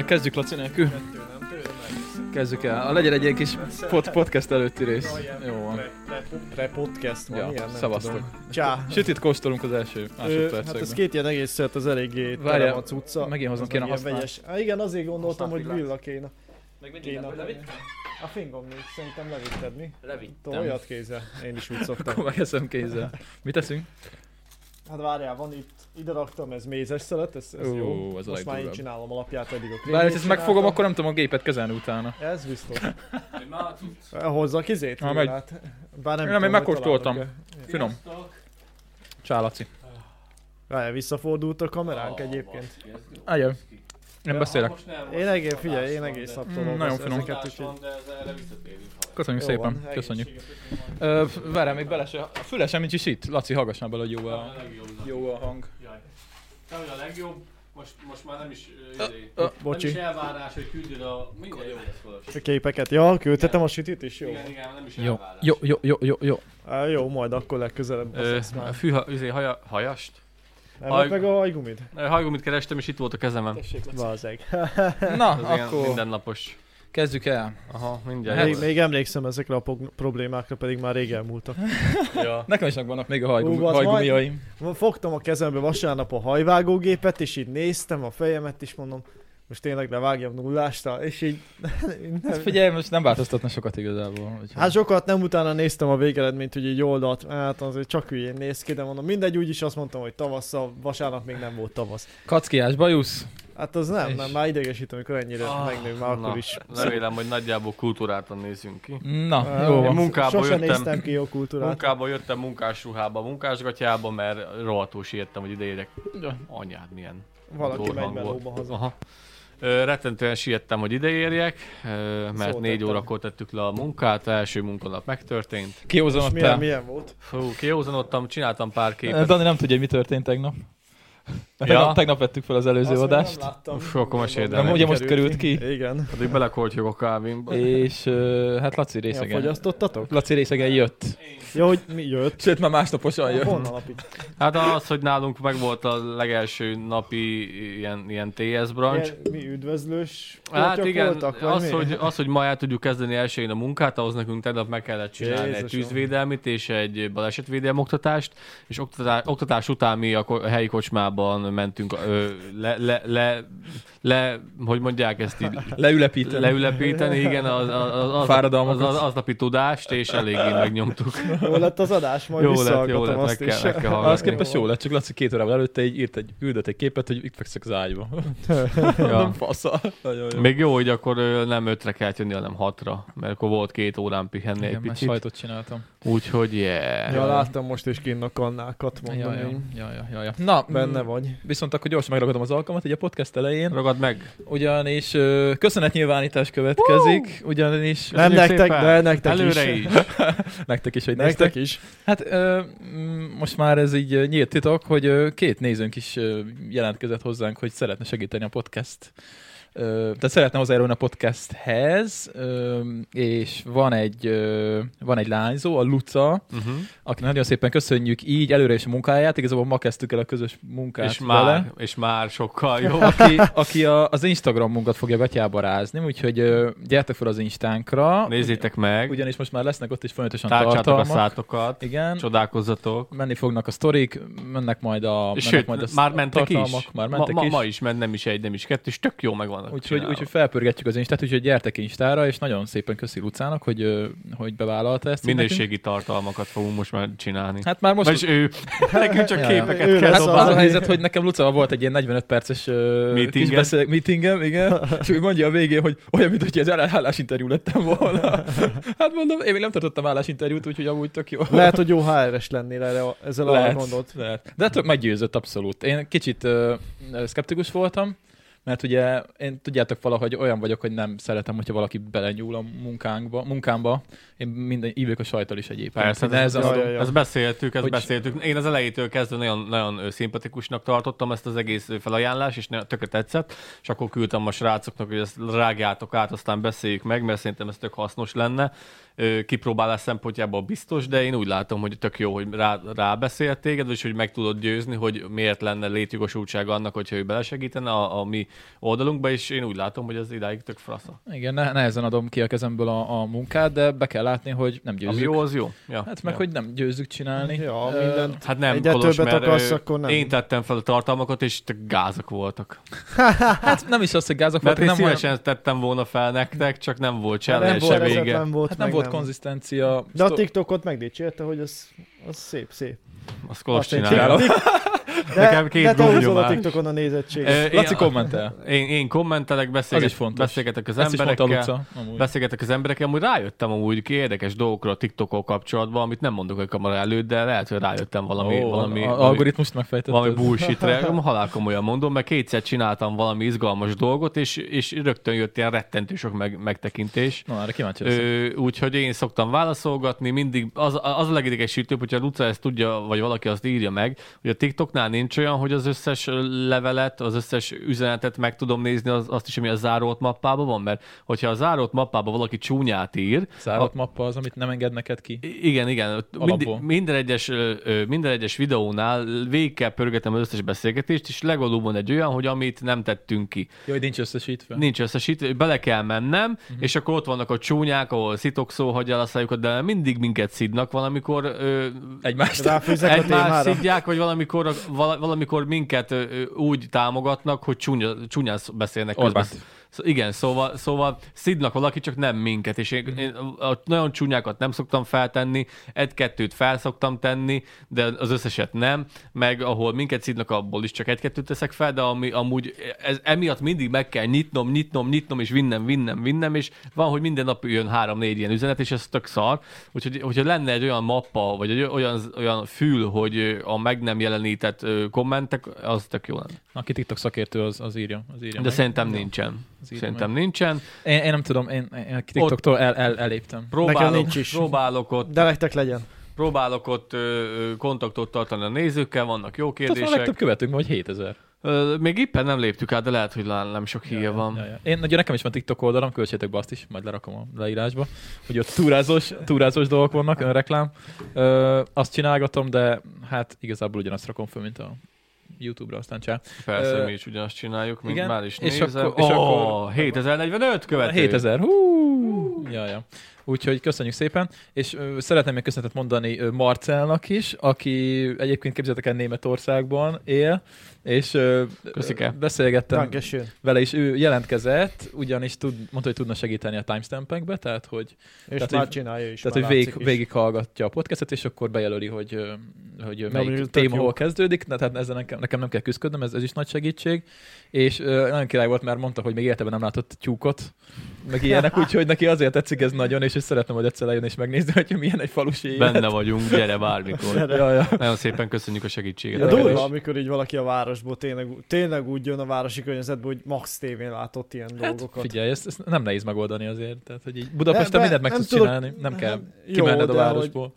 Elkezdjük Laci nélkül? Kezdjük el. A legyen egy ilyen kis pod- podcast előtti rész. Jó van. Pre, pre, pre podcast van, Ja, ilyen, nem szavaztok. tudom. Csá. Sütit kóstolunk az első Ö, hát másodpercekben. ez két ilyen egész szert, az eléggé Várjál, terem a cucca. megint hozzon Az kéne ilyen használni. vegyes. Há, igen, azért gondoltam, hogy villa kéne. Meg kéne. A fingom nincs, szerintem levitted mi? Levittem. Toljat kézzel. Én is úgy szoktam. Akkor megeszem kézzel. Mit teszünk? Hát várjál, van itt, ide raktam, ez mézes szelet, ez, ez Ó, jó. ez a Most már én csinálom alapját, eddig a Várj, Krémét ha ezt megfogom, akkor nem tudom a gépet kezelni utána. Ez biztos. Na, cucc. Hozza a kizét, Ha, megy. Bár nem Én még hogy megkóstoltam. Finom. Sziasztok. Csá, Laci. Várjál, visszafordult a kameránk Ah, egyébként. Állj, én beszélek. Nem, Én egész, figyelj, én egész nap Mm, nagyon finom. ezeket, Köszönjük Jó szépen. van, Köszönjük. Ö, várjál, még bele se... A füle sem nincs is itt. Laci, hallgass már bele, hogy jó a, A jó a hang. Jaj. Te vagy a legjobb, most, most már nem is, izé, ö, nem Bocsi. is elvárás, hogy küldjed a... Minden jó lesz. A képeket. Ja, küldhetem a sütit is, jó? Igen, igen, nem is Jó, elvárás. jó, jó, jó, jó, jó. Á, jó, majd akkor legközelebb. Ö, már. fűha, izé, haja, hajast? Nem haj- meg a hajgumid? Ö, Hajgumit kerestem, és itt volt a kezemen. Tessék, Bazeg. Na, ilyen akkor mindennapos. Kezdjük el. Aha, mindjárt. Hát- Még, még emlékszem ezekre a problémákra, pedig már rég elmúltak. Ja. Nekem is megvannak még a az hajgumiaim. Fogtam a kezembe vasárnap a hajvágógépet, és így néztem a fejemet, és mondom, most tényleg levágjam nullásra, és így... Hát figyelj, most nem változtatna sokat igazából. úgyhogy- Hát sokat nem utána néztem a végeredményt, hogy így oldalt, hát azért csak hülyén néz ki, de mondom, mindegy, úgyis azt mondtam, hogy tavasszal, vasárnap még nem volt tavasz. Kackiás bajusz. Hát az nem, És- nem, már idegesít, amikor ennyire Ah, megnő, már akkor na, is. Remélem, hogy nagyjából kultúrátan nézzünk ki. Na, Ah, jó Én van. munkából Sose jöttem. néztem ki jó kultúrát. Munkába jöttem munkásruhába, munkásgatjába, mert rohadtul siettem, hogy ideérek. Anyád, milyen Valaki megy melóba haza. Aha. Rettentően siettem, hogy ideérjek, mert Szót négy órakor tettük le a munkát, első munkanap megtörtént. És milyen, milyen volt? Fú, kihozanodtam, csináltam pár képet. Dani nem tudja, hogy mi történt tegnap. Ja. Tegnap, tegnap vettük fel az előző Azt adást. Nem láttam. Akkor mesélj, de Nem, ugye most került ki. Igen. Addig belekortyog a kávémba. És uh, hát Laci Ja, részegen. fogyasztottatok? Laci részegen jött. Ja, hogy mi jött? Sőt, már másnaposan jött. Honnan? Hát az, hogy nálunk meg volt a legelső napi ilyen, ilyen TS branch. Ilyen, mi üdvözlős Hát igen, voltak, az, mi? hogy, az, hogy ma el tudjuk kezdeni elsőjén a munkát, ahhoz nekünk tegnap meg kellett csinálni egy Jézusom. tűzvédelmit és egy balesetvédelmi oktatást, és oktatás, oktatás után mi a helyi kocsmában mentünk ö, le, le, le, le, hogy mondják ezt így, Leülepíteni. leülepíteni, igen, az, az, az, az, Fáradalmakat. az, az, aznapi tudást, és eléggé megnyomtuk. Jó lett az adás, majd Jó lett, jó lett, meg azt kell, meg kell Az hallgatni. képest jó lett, csak Laci két órával előtte így írt egy, küldött egy képet, hogy itt fekszek az ágyba. Ja. Nem fasza. Nagyon jó. Még jó, hogy akkor nem ötre kellett jönni, hanem hatra, mert akkor volt két órán pihenni egy Igen, már picit. sajtot csináltam. Úgyhogy yeah. Ja, láttam most is kinn a kannákat, mondom Ja, ja, ja, ja, ja. Na, Benne mm, vagy. Viszont akkor gyorsan megragadom az alkalmat, így a podcast elején. Ragad meg. Ugyanis uh, köszönetnyilvánítás következik, ugyanis Nem nektek, szépen. de nektek Előre is. is. nektek is, hogy Nektek néztek. is. Hát ö, most már ez így ö, nyílt titok, hogy ö, két nézőnk is ö, jelentkezett hozzánk, hogy szeretne segíteni a podcast. Tehát szeretne hozzájárulni a podcasthez, és van egy, van egy lányzó, a Luca, Uh-huh. akinek nagyon szépen köszönjük így előre is a munkáját, igazából ma kezdtük el a közös munkát És vele. már, és már sokkal jó. aki, aki a, az Instagram munkat fogja gatyába rázni, úgyhogy gyertek fel az Instánkra. Nézzétek meg, Ugyanis most már lesznek ott is folyamatosan tárcsátok a tartalmak. szátokat, Igen. csodálkozzatok. menni fognak a sztorik, mennek majd a, mennek Sőt, majd a már mentek tartalmak, is. Már mentek ma, ma, is. ma is ment, nem is egy, nem is kettő, és tök jó meg Úgyhogy, úgyhogy felpörgetjük az Instát, úgyhogy gyertek Instára, és nagyon szépen köszi Lucának, hogy, hogy bevállalta ezt. így nekünk. Minőségi tartalmakat fogunk most már csinálni. Hát már most... Vagyis ő, nekünk csak Ja, képeket Ő kell Hát a- az a helyzet, hogy nekem Lucával volt egy ilyen 45 perces Meetingen. kis beszél, meetingem, igen, és ő mondja a végén, hogy olyan, mint hogy ez állásinterjú lettem volna. Hát mondom, én még nem tartottam állásinterjút, úgyhogy amúgy tök jó. Lehet, hogy jó HR-es lennél erre, a- ezzel arra lehet, gondolt. lehet. De ettől meggyőzött abszolút. Én kicsit uh, szkeptikus voltam, mert ugye én tudjátok valahogy olyan vagyok, hogy nem szeretem, hogyha valaki belenyúl a munkánkba, munkámba. Én minden ívjuk a sajtal is egyébként. Persze, De ez, ez, Ja, adom- ja, ja. ezt beszéltük, ezt Hogy- beszéltük. Én az elejétől kezdve nagyon, nagyon szimpatikusnak tartottam ezt az egész felajánlást, és tökre tetszett, és akkor küldtem a srácoknak, hogy ezt rágjátok át, aztán beszéljük meg, mert szerintem ez tök hasznos lenne. Kipróbálás szempontjából biztos, de én úgy látom, hogy tök jó, hogy rá, rábeszélt téged, és hogy meg tudod győzni, hogy miért lenne létjogosultsága annak, hogyha ő belesegítene a, a mi oldalunkba, és én úgy látom, hogy ez idáig tök frasza. Igen, ne, nehezen adom ki a kezemből a, a munkát, de be kell látni, hogy nem Ami győzzük. jó, az jó. Ja, Hát meg, ja. hogy nem győzzük csinálni. Ja, Ö, minden. Hát nem, Egyet Kolos, többet mert akarsz, akkor nem. én tettem fel a tartalmakat, és gázak voltak. Hát nem is az, hogy gázak Mert én voltak, nem, szívesen tettem volna fel nektek, csak nem volt Nem challenge volt se vége. vezetlen volt, hát nem volt konzisztencia. De a TikTokot megdicsérte, hogy az, az szép, szép. Azt Kolos én csinálja. De, Nekem két de te húzod a. TikTokon a nézettséget. Ö, Laci én- kommentel. Én, én kommentelek, Az beszélget, is fontos. beszélgetek az Ezt a emberekkel. Luca. Beszélgetek az emberekkel, amúgy rájöttem amúgy ki érdekes dolgokra a TikTokol kapcsolatban, amit nem mondok a kamera előtt, de lehet, hogy rájöttem valami, Ó, valami, a- valami, algoritmust megfejtetted. valami bullshitre, halál komolyan mondom, mert kétszer csináltam valami izgalmas dolgot, és, és rögtön jött ilyen rettentő sok meg, megtekintés. Na, erre kíváncsi leszek. Ö, úgyhogy én szoktam válaszolgatni, mindig, az, az a legidegesítőbb, hogyha Luca ezt tudja, vagy valaki azt írja meg, hogy a TikToknál nincs olyan, hogy az összes levelet, az összes üzenetet meg tudom nézni, az, azt is, ami a zárót mappában van, mert hogyha a zárót mappában valaki csúnyát ír, Zárót mappa az, amit nem enged neked ki. Igen, igen. Mind, minden, egyes, minden egyes videónál végig kell pörgetem az összes beszélgetést, és legalább van egy olyan, hogy amit nem tettünk ki. Jó, hogy nincs összesítve. Nincs összesítve, bele kell mennem, uh-huh. és akkor ott vannak a csúnyák, ahol szitokszó hagyja el a szájukat, de mindig minket szidnak valamikor. Ö, Egymást. Ráfűzek a Egymást szidják, vagy valamikor, vala, valamikor minket úgy támogatnak, hogy csúnya, csúnyán beszélnek közben. Igen, szóval, szóval szidnak valaki, csak nem minket, és én, én a nagyon csúnyákat nem szoktam feltenni, egy-kettőt fel szoktam tenni, de az összeset nem, meg ahol minket szidnak, abból is csak egy-kettőt teszek fel, de ami, amúgy ez, emiatt mindig meg kell nyitnom, nyitnom, nyitnom, és vinnem, vinnem, vinnem, és van, hogy minden nap jön három-négy ilyen üzenet, és ez tök szar. Úgyhogy, hogyha lenne egy olyan mappa, vagy egy olyan, olyan fül, hogy a meg nem jelenített kommentek, az tök jó lenne. Aki TikTok szakértő, az, az írja. Az írja De meg. szerintem nincsen. Az Szerintem meg. nincsen. Én, én nem tudom, én, én a TikToktól el, el, eléptem. Próbálok, nincs is. próbálok ott, De nektek legyen. próbálok ott ö, kontaktot tartani a nézőkkel, vannak jó Tehát kérdések. legtöbb követünk, vagy 7000. Ö, még éppen nem léptük át, de lehet, hogy nem sok hír van. Ja, ja. Én, ugye nekem is van TikTok oldalam, költsétek be azt is, majd lerakom a leírásba, hogy ott túrázós, túrázós dolgok vannak, önreklám. Ö, azt csinálgatom, de hát igazából ugyanazt rakom föl, mint a YouTube-ra, aztán csá. Persze, Ö, mi is ugyanazt csináljuk, mint igen, már is és nézem. akkor- és oh, akkor- 7045 követő. 7000, hú! Ja, ja. Úgyhogy köszönjük szépen, és szeretném még köszönetet mondani Marcelnak is, aki egyébként képzeltek el Németországban él, és Köszike. beszélgettem Dankeschön. vele is, ő jelentkezett, ugyanis tud, mondta, hogy tudna segíteni a timestampekbe, tehát hogy És Tehát, már hogy- csinálja is. Tehát, már hogy végig, látszik is. végighallgatja a podcastet, és akkor bejelöli, hogy, hogy Na, melyik téma hol kezdődik, Na, tehát ezzel nekem, nekem nem kell küzdködnöm, ez, ez is nagy segítség. És nagyon király volt, mert mondta, hogy még életében nem látott tyúkot, meg ilyenek, úgyhogy neki azért tetszik ez nagyon, és hogy szeretném, hogy egyszer lejön és megnézni, hogy milyen egy falusi élet. Benne vagyunk, gyere bármikor. Ja, ja. Nagyon szépen köszönjük a segítséget. Ja, durva, amikor így valaki a városból tényleg, tényleg úgy jön a városi környezetbe, hogy Max tévén látott ilyen Hát dolgokat. figyelj, ezt, ezt, nem nehéz megoldani azért. Tehát, hogy így Budapesten de mindent meg nem tudsz tudod- csinálni, nem kell Hát, jó, kimenned a városból.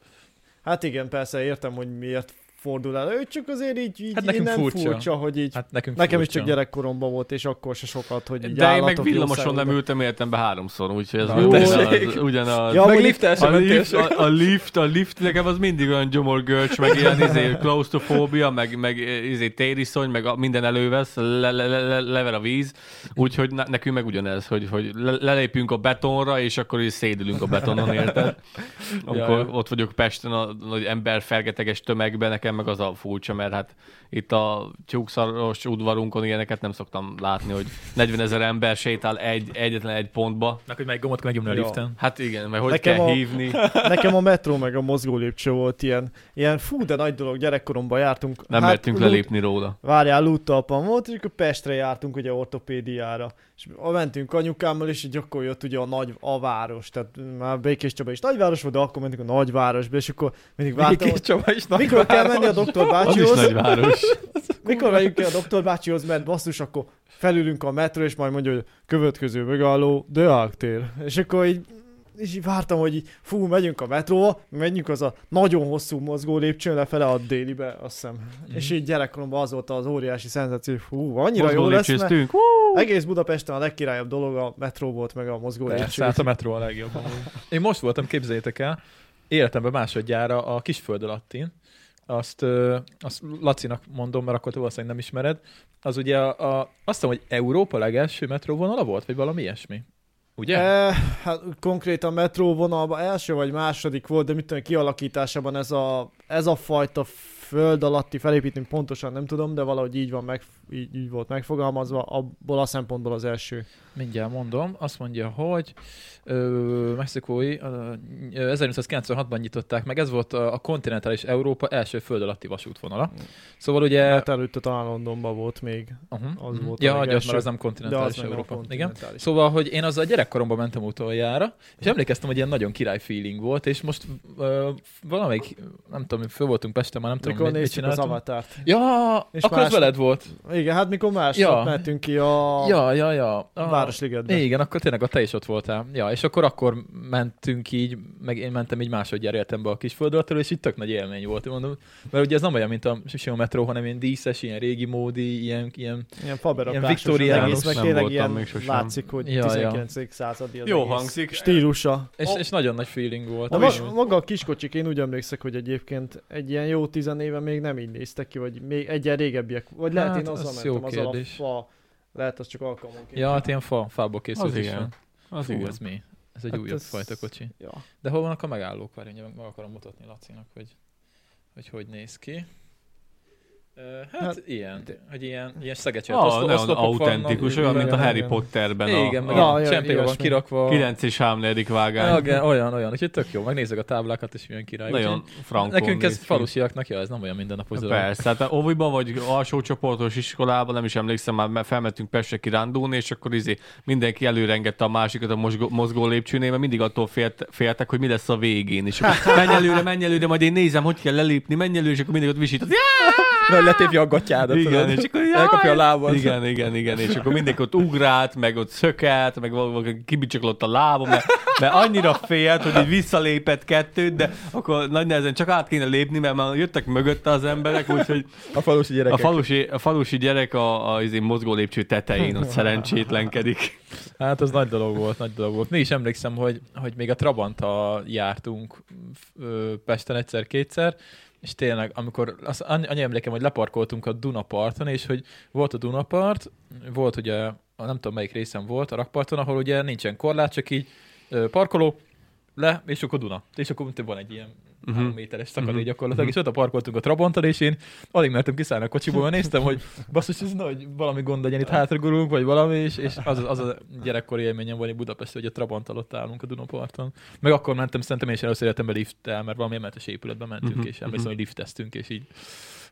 Hát igen, persze értem, hogy miért fordul elő, csak azért így, így Hát nekünk furcsa. furcsa, hogy így Hát nekünk Nekem is furcsa. csak gyerekkoromban volt, és akkor se sokat, hogy így De én meg villamoson nem ültem életemben háromszor, úgyhogy ez Na, ugyanaz. ugyanaz. Ja, Meg liftel sem A lift, a, a, lift, a lift nekem az mindig olyan gyomorgörcs, meg ilyen izé, klaustrofóbia, meg, meg izé, tériszony, meg a, minden elővesz, le, le, le, le, lever a víz, úgyhogy ne, nekünk meg ugyanez, hogy, hogy le, lelépünk a betonra, és akkor is szédülünk a betonon, érted? Amikor Ja, ja. ott vagyok Pesten a nagy ember fergeteges tömegben, nekem meg az a furcsa, mert hát itt a tyúkszaros udvarunkon ilyeneket nem szoktam látni, hogy 40 ezer ember sétál egy, egyetlen egy pontba. Meg, hogy melyik gombot kell megnyomni a liften. Hát igen, mert hogy Nekem kell a- hívni. Nekem a metró meg a mozgó lépcső volt ilyen, ilyen fú, de nagy dolog, gyerekkoromban jártunk. Nem mertünk Lut- lelépni róla. Várjál, Luttalpan volt, és akkor Pestre jártunk ugye ortopédiára. És mentünk anyukámmal, és így akkor jött ugye a nagy a város, tehát már Békés Csaba is nagyváros volt, de akkor mentünk a nagyvárosba, és akkor mindig vártam, Békés Csaba is nagy mikor kell menni a doktor Az is bácsihoz? nagyváros. Mikor megyünk ki a doktor bácsihoz, mert basszus, akkor felülünk a metró, és majd mondja, hogy következő megálló, Deák tér. És akkor így, és így vártam, hogy így, fú, megyünk a metróba, menjünk az a nagyon hosszú mozgó lépcsőn lefele a délibe, azt hiszem. Mhm. És így gyerekkoromban az volt az óriási szenzáció, hogy fú, annyira Mozgó jó lesz, mert egész Budapesten a legkirályabb dolog a metró volt, meg a mozgó lépcső. hát a metró a legjobb. Én most voltam, képzeljétek el, életemben másodjára a Kisföld alattin. Azt, azt Lacinak mondom, mert akkor te valószínűleg nem ismered. Az ugye a, a, azt hiszem, hogy Európa legelső metróvonala volt, vagy valami ilyesmi. Ugye? E, hát konkrétan metróvonalban első vagy második volt, de mit tudom, kialakításában ez a, ez a fajta föld alatti felépítmény pontosan nem tudom, de valahogy így van meg, így, így volt megfogalmazva, abból a szempontból az első. Mindjárt mondom. Azt mondja, hogy ö, mexikói ö, 1996-ban nyitották meg. Ez volt a, a kontinentális Európa első föld alatti vasútvonala. Szóval ugye... Hát előtte talán Londonban volt még. Uh-huh, az volt a ja, legelső. mert az nem kontinentális az a Európa. Igen. Szóval, hogy én azzal gyerekkoromban mentem utoljára, és emlékeztem, hogy ilyen nagyon király feeling volt, és most uh, valamelyik, nem tudom, föl voltunk Pesten, már nem tudom, Mikor mit, mit néztük az csináltunk. avatárt. Ja, És akkor az másnap- veled volt. Igen, hát mikor másnap Ja. mentünk ki a Ja, ja, ja. a A- Városligetbe. Igen, akkor tényleg a te is ott voltál. Ja, és akkor akkor mentünk így, meg én mentem így másodjára életembe a kis földöltől, és itt tök nagy élmény volt. Mondom, mert ugye ez nem olyan, mint a sima metró, hanem ilyen díszes, ilyen régi módi, ilyen, ilyen Ilyen Ilyen viktoriánus, az meg nem tényleg voltam ilyen még sosem. látszik, hogy Ja, ja. 19. századi az Jó egész hangzik. Stílusa. és, és nagyon nagy feeling volt. És- ma, maga a kiskocsik, én úgy emlékszek, hogy egyébként egy ilyen jó tizenéve még nem így néztek ki, vagy még egyen régebbiek. Vagy lehet Hát, én azzal az mentem, jó azzal a fa, lehet az csak alkalmanként. Ja, hát ilyen fa, fából készült Az is igen. van. Az Fú, igen. ez mi? Ez egy Hát újabb ez- fajta kocsi. Ja. De hol vannak a megállók? Várj, meg akarom mutatni Lacinak, hogy hogy, hogy néz ki. Hát, Hát, ilyen, hogy ilyen, ilyen szegecselt Ah, oszlo- nagyon autentikus, olyan, mint a igen, Harry igen. Potterben Igen, meg a, Ja, a ja, csempébe van kirakva. 9 és 3 vágány. Ja, igen, olyan, olyan. Úgyhogy tök jó. Megnézzük a táblákat, és milyen király. Nagyon frankon Nekünk ez falusiaknak, ja, ez nem olyan mindennapos dolog. Persze, tehát óviban vagy alsó csoportos iskolában, nem is emlékszem, már mert felmentünk Pestre kirándulni, és akkor izé mindenki előrengette a másikat a mozgó, mozgó lépcsőnél, mert mindig attól félt, féltek, hogy mi lesz a végén. És akkor menj előre, menj előre, majd én nézem, hogy kell lelépni, menj előre, és akkor mindig ott visít. Mert letépje a gatyádat. Igen, tudod? és akkor Elkapja a lábad. Igen, igen, igen, és akkor mindenki ott ugrált, meg ott szökelt, meg kibicsaklott a lábam, mert, mert annyira félt, hogy így visszalépett kettőt, de akkor nagy nehezen csak át kéne lépni, mert már jöttek mögötte az emberek, úgyhogy A falusi gyerekek. a falusi, a falusi gyerek a, a izé mozgó lépcső tetején ott szerencsétlenkedik. Hát az nagy dolog volt, nagy dolog volt. Mi is emlékszem, hogy, hogy még a Trabanta jártunk Pesten egyszer-kétszer, és tényleg, amikor, az, annyi, emlékem, hogy leparkoltunk a Dunaparton, és hogy volt a Dunapart, volt ugye, nem tudom melyik részen volt, a rakparton, ahol ugye nincsen korlát, csak így parkoló, le, és akkor Duna. És akkor van egy ilyen Mhm. három méteres szakadék Mhm. gyakorlatilag, és ott a parkoltunk a Trabanton, és én alig mertem kiszállni a kocsiból, mert néztem, hogy basszus, ez nagy, valami gond legyen, itt hátragurulunk, vagy valami, és, és az, az a gyerekkori élményem van itt Budapesten, hogy a Trabant alatt állunk a Dunaparton. Meg akkor mentem, szerintem én is először életemben lifttel, mert valami emeletes épületbe mentünk, Mhm, és emlékszem, hogy lifteztünk, és így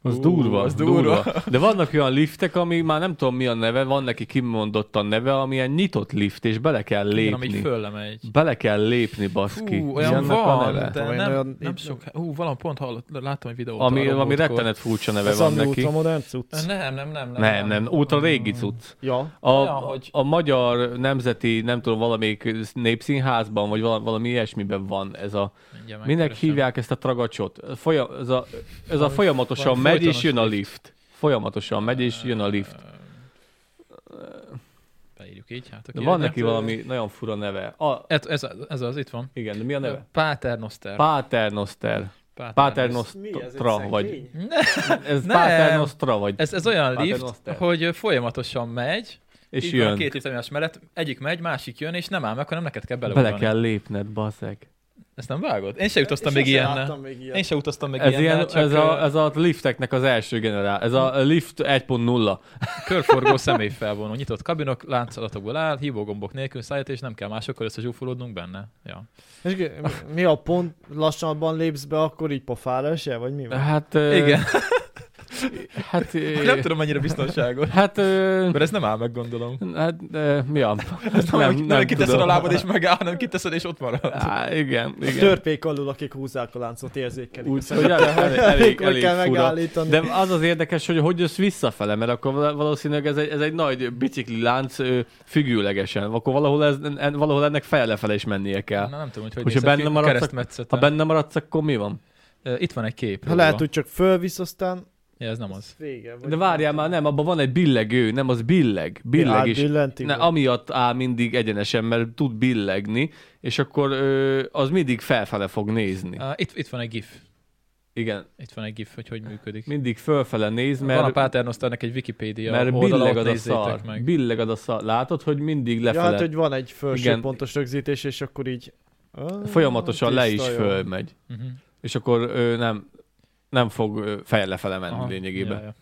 Az Ú, durva, az durva. durva. De vannak olyan liftek, ami már nem tudom mi a neve, van neki kimondottan neve, ami ilyen nyitott lift, és bele kell igen, lépni. fölle megy. Bele kell lépni, baszki. Hú, olyan Ilyennek a van, neve. de nem, olyan- nem sok. Hú, valami pont hallott, láttam egy videót. Ami, ami rettenet furcsa neve Ez van neki. ultramodern cucc. Nem, nem, nem, nem. Nem, nem, ultra régi cucc. Ja. A, Olyan, hogy- a magyar nemzeti, nem tudom, valamelyik népszínházban, vagy valami, ilyesmiben van ez a... Mindjárt Minek hívják ezt a tragacsot? Folyam, ez a, ez a folyamatosan megy, és jön a lift. Folyamatosan megy, és jön a lift. Beírjuk így, hát De van neki valami nagyon fura neve. A, Ez, ez, ez az, itt van. igen, de mi a neve? Paternoster. Paternoster. Paternostra, vagy... Ez. Paternostra, vagy... Ez, ez olyan lift, hogy folyamatosan megy, És így van a jön. két lift mellett, egyik megy, másik jön, és nem áll meg, hanem neked kell Bele beleugrani. kell lépned, baszeg. Ezt nem vágod? Én se utaztam még ilyennel. láttam még ilyet. Én se utaztam még Ez, ilyennel, ilyen, csak ez, a, ez a lifteknek az első generál. Ez a lift 1.0. körforgó személyfelvonó, nyitott kabinok, láncolatokból áll, hívógombok nélkül szállít, és nem kell másokkal összezsúfolódnunk benne. Ja. És mi- a pont, lassanabban lépsz be, akkor így pofára se, vagy mi van? Hát... Igen. Hát, Nem tudom, mennyire biztonságos. Hát, ö, Mert ez nem áll meg, gondolom. hát ö, ja. Ez nem, nem, nem kiteszed a lábad és megáll, hanem kiteszed és ott marad. Á, igen, A igen. törpék alul, akik húzzák a láncot, érzékelik. Úgy, a hogy elég, elég, elég, kell fura. megállítani. De az az érdekes, hogy hogy jössz visszafele, mert akkor val- valószínűleg ez egy, ez egy nagy bicikli lánc függőlegesen. Akkor valahol, ez, valahol ennek fejlefele is mennie kell. Na, nem tudom, hogy hogy nézett benne maradsz. Ha benne maradsz, akkor mi van? Itt van egy kép. Ha lehet, hogy csak fölvisz, aztán Ja, ez nem az. vége. vagy- De várjál már, nem, abban van egy billegő, nem, az billeg. Billeg is. Átbillentik, Ne, amiatt áll mindig egyenesen, mert tud billegni, és akkor ö, az mindig felfele fog nézni. Uh, itt, itt van egy gif. Igen, Itt van egy gif, hogy hogy működik. mindig fölfele néz, Mert... Van a Paternosternek egy Wikipédia mert oldala, billeg ott ad a szar. meg. Billeg ad a szar. Látod, hogy mindig Ja, lefele. hát, hogy van egy felső Igen. pontos rögzítés, és akkor így... Folyamatosan le is tiszta, jó. fölmegy. Uh-huh. És akkor ö, nem, nem fog fejjel lefele menni lényegében. Ja, ja.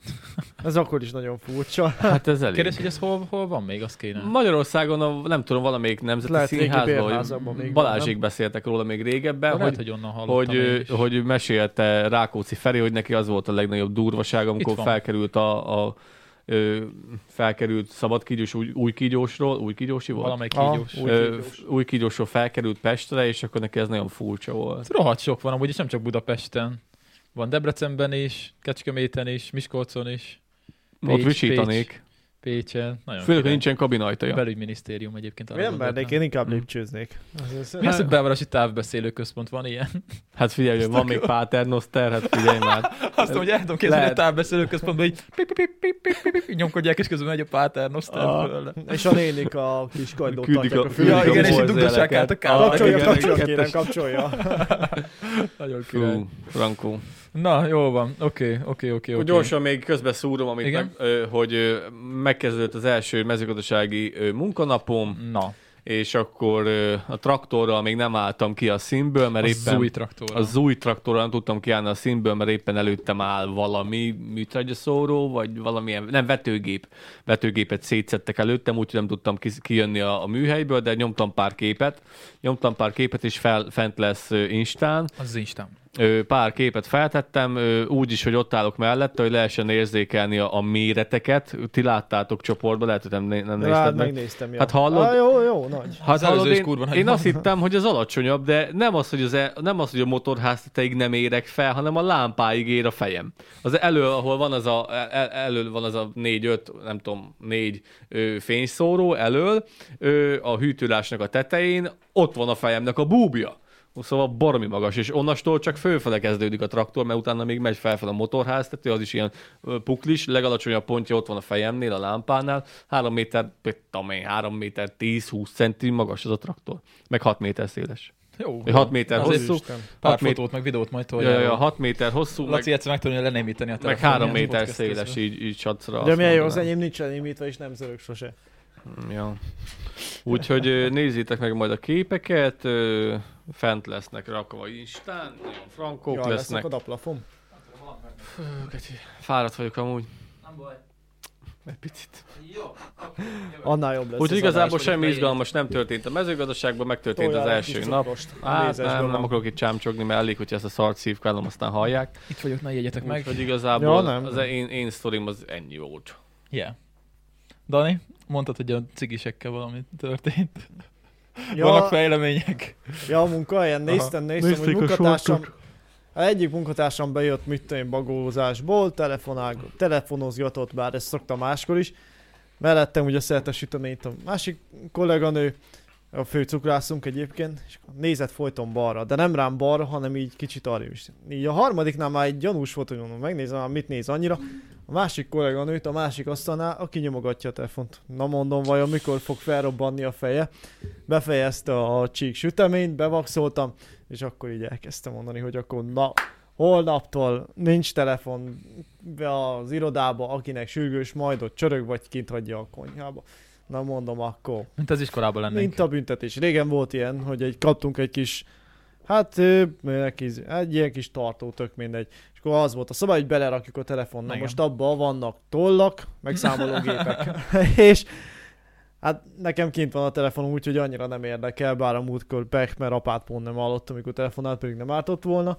Ez akkor is nagyon furcsa. Hát ez elég. Kérdés, hogy ez hol, hol van még, azt kéne. Magyarországon, a, nem tudom, valamelyik nemzeti Lehet színházban, hogy Balázsék nem? beszéltek róla még régebben, Lehet, hogy, hogy onnan hogy, hogy mesélte Rákóczi Feri, hogy neki az volt a legnagyobb durvaság, amikor felkerült a, a ö, felkerült szabadkígyós új, új kígyósról, új kígyósi volt? Valamelyik Ah, kígyós. új Ö, kígyós. új kígyósról felkerült Pestre, és akkor neki ez nagyon furcsa volt. Rohadt sok van, amúgy és nem csak Budapesten. Van Debrecenben is, Kecskeméten is, Miskolcon is, Ott Pécs, visítanék. Pécsen. Nagyon Főleg, hogy nincsen kabinajtaja. Belügyminisztérium egyébként. arra mernék, gondoltam. én inkább Mm. lépcsőznék. Mi az, hogy belvárosi távbeszélő központ van ilyen? Hát figyelj, van még Paternoster, hát figyelj már. Azt mondom, hogy el tudom képzelni a távbeszélő központban, hogy pip, pip, pip, pip, pip, pip, pip, nyomkodják, és közben megy a Paternoster. És a nénik a kis tartják a- a igen, és dugdossák át a kávát. Kapcsolja, kapcsolja, kérem, kapcsolja. Nagyon király. Na, jó van. Oké, oké, oké. Oké. Gyorsan még közbe szúrom, amit Igen? meg, ö, hogy ö, megkezdődött az első mezőgazdasági ö, munkanapom, Na, és akkor a traktorral még nem álltam ki a színből, mert a éppen Zúj traktor. a zúj traktorral nem tudtam kiállni a színből, mert éppen előttem áll valami műtrágyaszóró, vagy valamilyen, nem, vetőgép. Vetőgépet szétszettek előttem, úgyhogy nem tudtam kijönni a, a műhelyből, de nyomtam pár képet. Nyomtam pár képet, és fel, fent lesz Instán. Az az Instán. Pár képet feltettem, úgy is, hogy ott állok mellette, hogy lehessen érzékelni a, a méreteket. Ti láttátok csoportban, lehet, hogy nem, né- nem nézted meg. megnéztem, ja. Hát hallod? Ah, jó, jó, nagy. Hát hallod, én, kurva nagy én van. azt hittem, hogy az alacsonyabb, de nem az, hogy, az e, nem az, hogy a motorház tetejéig nem érek fel, hanem a lámpáig ér a fejem. Az elő, ahol van az a, el, elől van az a négy-öt, nem tudom, négy ö, fényszóró elől, ö, a hűtőlásnak a tetején, ott van a fejemnek a búbja. Szóval baromi magas, és onnastól csak fölfele kezdődik a traktor, mert utána még megy felfel a motorház, tehát az is ilyen puklis, legalacsonyabb pontja ott van a fejemnél, a lámpánál, 3 méter, tudom én, 3 méter 10-20 centi magas az a traktor, meg 6 méter széles. Jó. 6 méter hosszú, Isten. Pár hat mét- fotót, meg videót majd ja, tolja. ja, ja, 6 méter hosszú, meg, Laci egyszer meg tudja lenémíteni a meg telefonját 3 a méter podcast széles, így, így csacra. De milyen jó, az enyém nincs elémítve, és nem zörög sose. Ja. Úgyhogy nézzétek meg majd a képeket, fent lesznek rakva Instán, nagyon frankók Ja, lesznek. lesznek a daplafon. Fáradt vagyok amúgy, Nem baj. egy picit. Jó. Annál jobb lesz. Úgyhogy az igazából semmi izgalmas nem történt a mezőgazdaságban, megtörtént az Toljál egy első nap. Hát nem, nem akarok itt csámcsogni, mert elég, hogyha ezt a szart szívkálom, aztán hallják. Itt vagyok, ne jegyetek meg. Úgyhogy igazából Ja, nem. az én, én sztorim az ennyi volt. Yeah. Dani, mondtad, hogy a cigisekkel valami történt. Ja, Vannak fejlemények. ja, a munkahelyen néztem, néztem, hogy Nézték a munkatársam, a egyik munkatársam bejött, mit tudom én, bagózásból, telefonál, telefonozgatott, bár ezt szoktam máskor is. Mellettem ugye szerte süteményt a másik kolléganő, a fő cukrászunk egyébként, és nézett folyton balra, de nem rám balra, hanem így kicsit arra is. Így a harmadiknál már egy gyanús volt, hogy mondom, megnézem, mit néz annyira. A másik kolléganőt a másik asztalnál, aki nyomogatja a telefont. Na mondom, vajon mikor fog felrobbanni a feje. Befejezte a csík süteményt, bevakszoltam, és akkor így elkezdtem mondani, hogy akkor na, holnaptól nincs telefon az irodába, akinek sürgős, majd ott csörög, vagy kint hagyja a konyhába. Na mondom, akkor Mint az iskolában lennénk. mint a büntetés. Régen volt ilyen, hogy egy, kaptunk egy kis, hát neki, egy ilyen kis tartó, tök mindegy. És akkor az volt a szabály, hogy belerakjuk a telefon. Na most abban vannak tollak, meg számológépek. és hát nekem kint van a telefonom, úgyhogy annyira nem érdekel, bár a múltkor pech, mert apát pont nem hallottam, amikor telefonált, pedig nem ártott volna.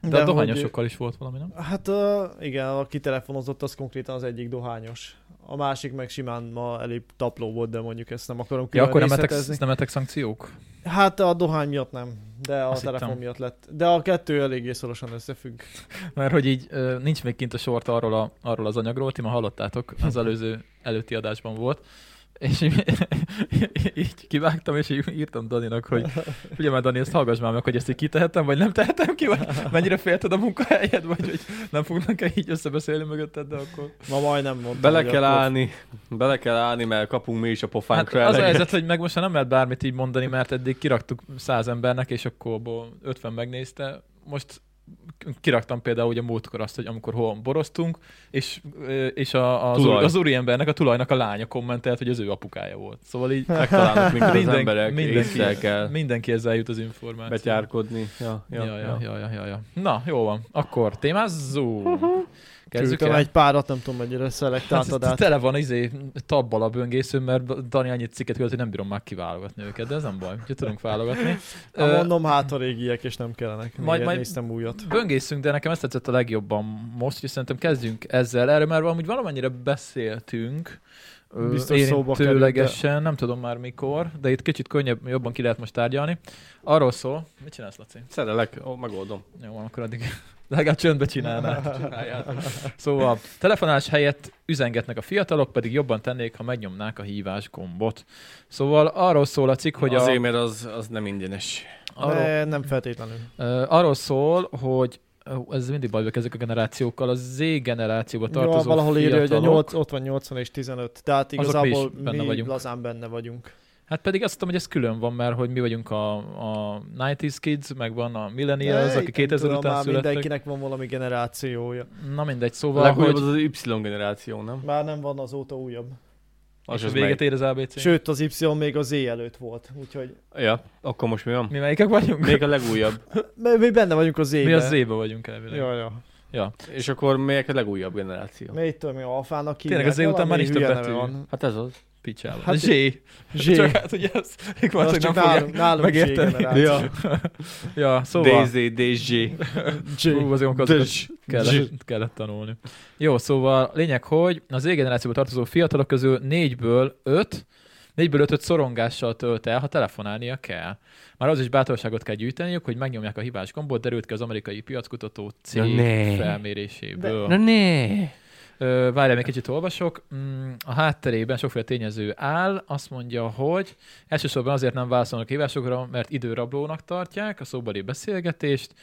De, De a hogy- dohányosokkal is volt valami, nem? Hát uh, igen, aki telefonozott, az konkrétan az egyik dohányos. A másik meg simán ma elég tapló volt, de mondjuk ezt nem akarom Ja, akkor nem részletezni. nem ettek szankciók? Hát a dohány miatt nem, de a Azt telefon hittem. miatt lett. De a kettő eléggé szorosan összefügg. Mert hogy így nincs még kint a sort arról, a, arról az anyagról, ti ma hallottátok, az előző előtti adásban volt. És így, így kivágtam, és így írtam Daninak, hogy ugye már Dani, ezt hallgass már meg, hogy ezt így kitehetem, vagy nem tehetem ki, vagy mennyire félted a munkahelyed, vagy hogy nem fognak-e így összebeszélni mögötted, de akkor... Ma majdnem mondtam, Bele kell akkor- állni, bele kell állni, mert kapunk mi is a Hát pofánkra az a helyzet, hogy meg most nem lehet bármit így mondani, mert eddig kiraktuk száz embernek, és akkor abból 50 megnézte. Most kiraktam például ugye múltkor azt, hogy amikor hol boroztunk, és, és a, az, Tulaj. az úri embernek, a tulajnak a lánya kommentelt, hogy az ő apukája volt. Szóval így Megtalálnak minket az Minden- emberek, mindenki- kell mindenki ezzel jut az információ. betyárkodni. Ja, ja, Ja, ja, ja, ja, ja, ja. Na, jó van. Akkor témázzunk. Kezdjük el. egy párat, nem tudom mennyire szelektáltad Hát, át. tele van izé tabbal a böngészőm, mert Dani annyit cikket küldött, hogy nem bírom már kiválogatni őket, de ez nem baj, úgyhogy tudunk válogatni. Ha mondom, hát a régiek, és nem kellenek. Majd- Majd, néztem újat. Böngészünk, de nekem ezt tetszett a legjobban most, és szerintem kezdjünk ezzel. Erről már amúgy valamennyire beszéltünk, Biztos szóba került, érintőlegesen, nem tudom már mikor, de itt kicsit könnyebb, jobban ki lehet most tárgyalni. Arról szól, mit csinálsz, Laci? Szerelek, ó, megoldom. Jó, van, akkor addig legalább csöndbe csinálnád. Csináljátok. Szóval telefonálás helyett üzengetnek a fiatalok, pedig jobban tennék, ha megnyomnák a hívás gombot. Szóval arról szól a cikk, hogy Azért, a, mert az, az nem ingyenes. arról, De nem feltétlenül. uh, arról szól, hogy ez mindig bajok ezek a generációkkal. A Z generációba Ja, tartozó valahol írja, hogy a fiatalok, 8, ott van 80 és 15. Tehát Azok mi is igazából benne mi vagyunk. lazán benne vagyunk. Hát pedig azt tudom, hogy ez külön van, mert hogy mi vagyunk a, a 90s kids, meg van a millennials, De aki itt 2000 nem tudom, után már születtek. Mindenkinek van valami generációja. Na mindegy, szóval, legújabb hogy az az Y generáció, nem? Már nem van azóta újabb. Az és az véget melyik? ér az ABC. Sőt, az Y még a Z előtt volt. Úgyhogy Ja, akkor most mi van? Mi melyikek vagyunk? Még a legújabb. mi, benne vagyunk a Z-be. Mi a Z-be vagyunk elvileg. Ja, ja. Ja. És akkor melyik a legújabb generáció? Mi itt tudom, mi alfának Tényleg a Z után már nincs több betű. Hát ez az. Picsába. Hát- Zsé. Zsé. Csak hát ugye az, ők már Az csak nem nálunk, fogják nálunk megérteni. Ja. Ja, szóval... DZ, DZ. Zsé. Hú, azért amikor azokat kellett, kellett tanulni. Jó, szóval lényeg, hogy az Z generációba tartozó fiatalok közül négyből öt, négyből ötöt szorongással tölt el, ha telefonálnia kell. Már az is bátorságot kell gyűjteniük, hogy megnyomják a hibás gombot, derült ki az amerikai piackutató cég Na felméréséből. Na ne! Várjál, még kicsit olvasok. Mm, A hátterében sokféle tényező áll. Azt mondja, hogy elsősorban azért nem válaszolnak hívásokra, mert időrablónak tartják a szóbeli beszélgetést.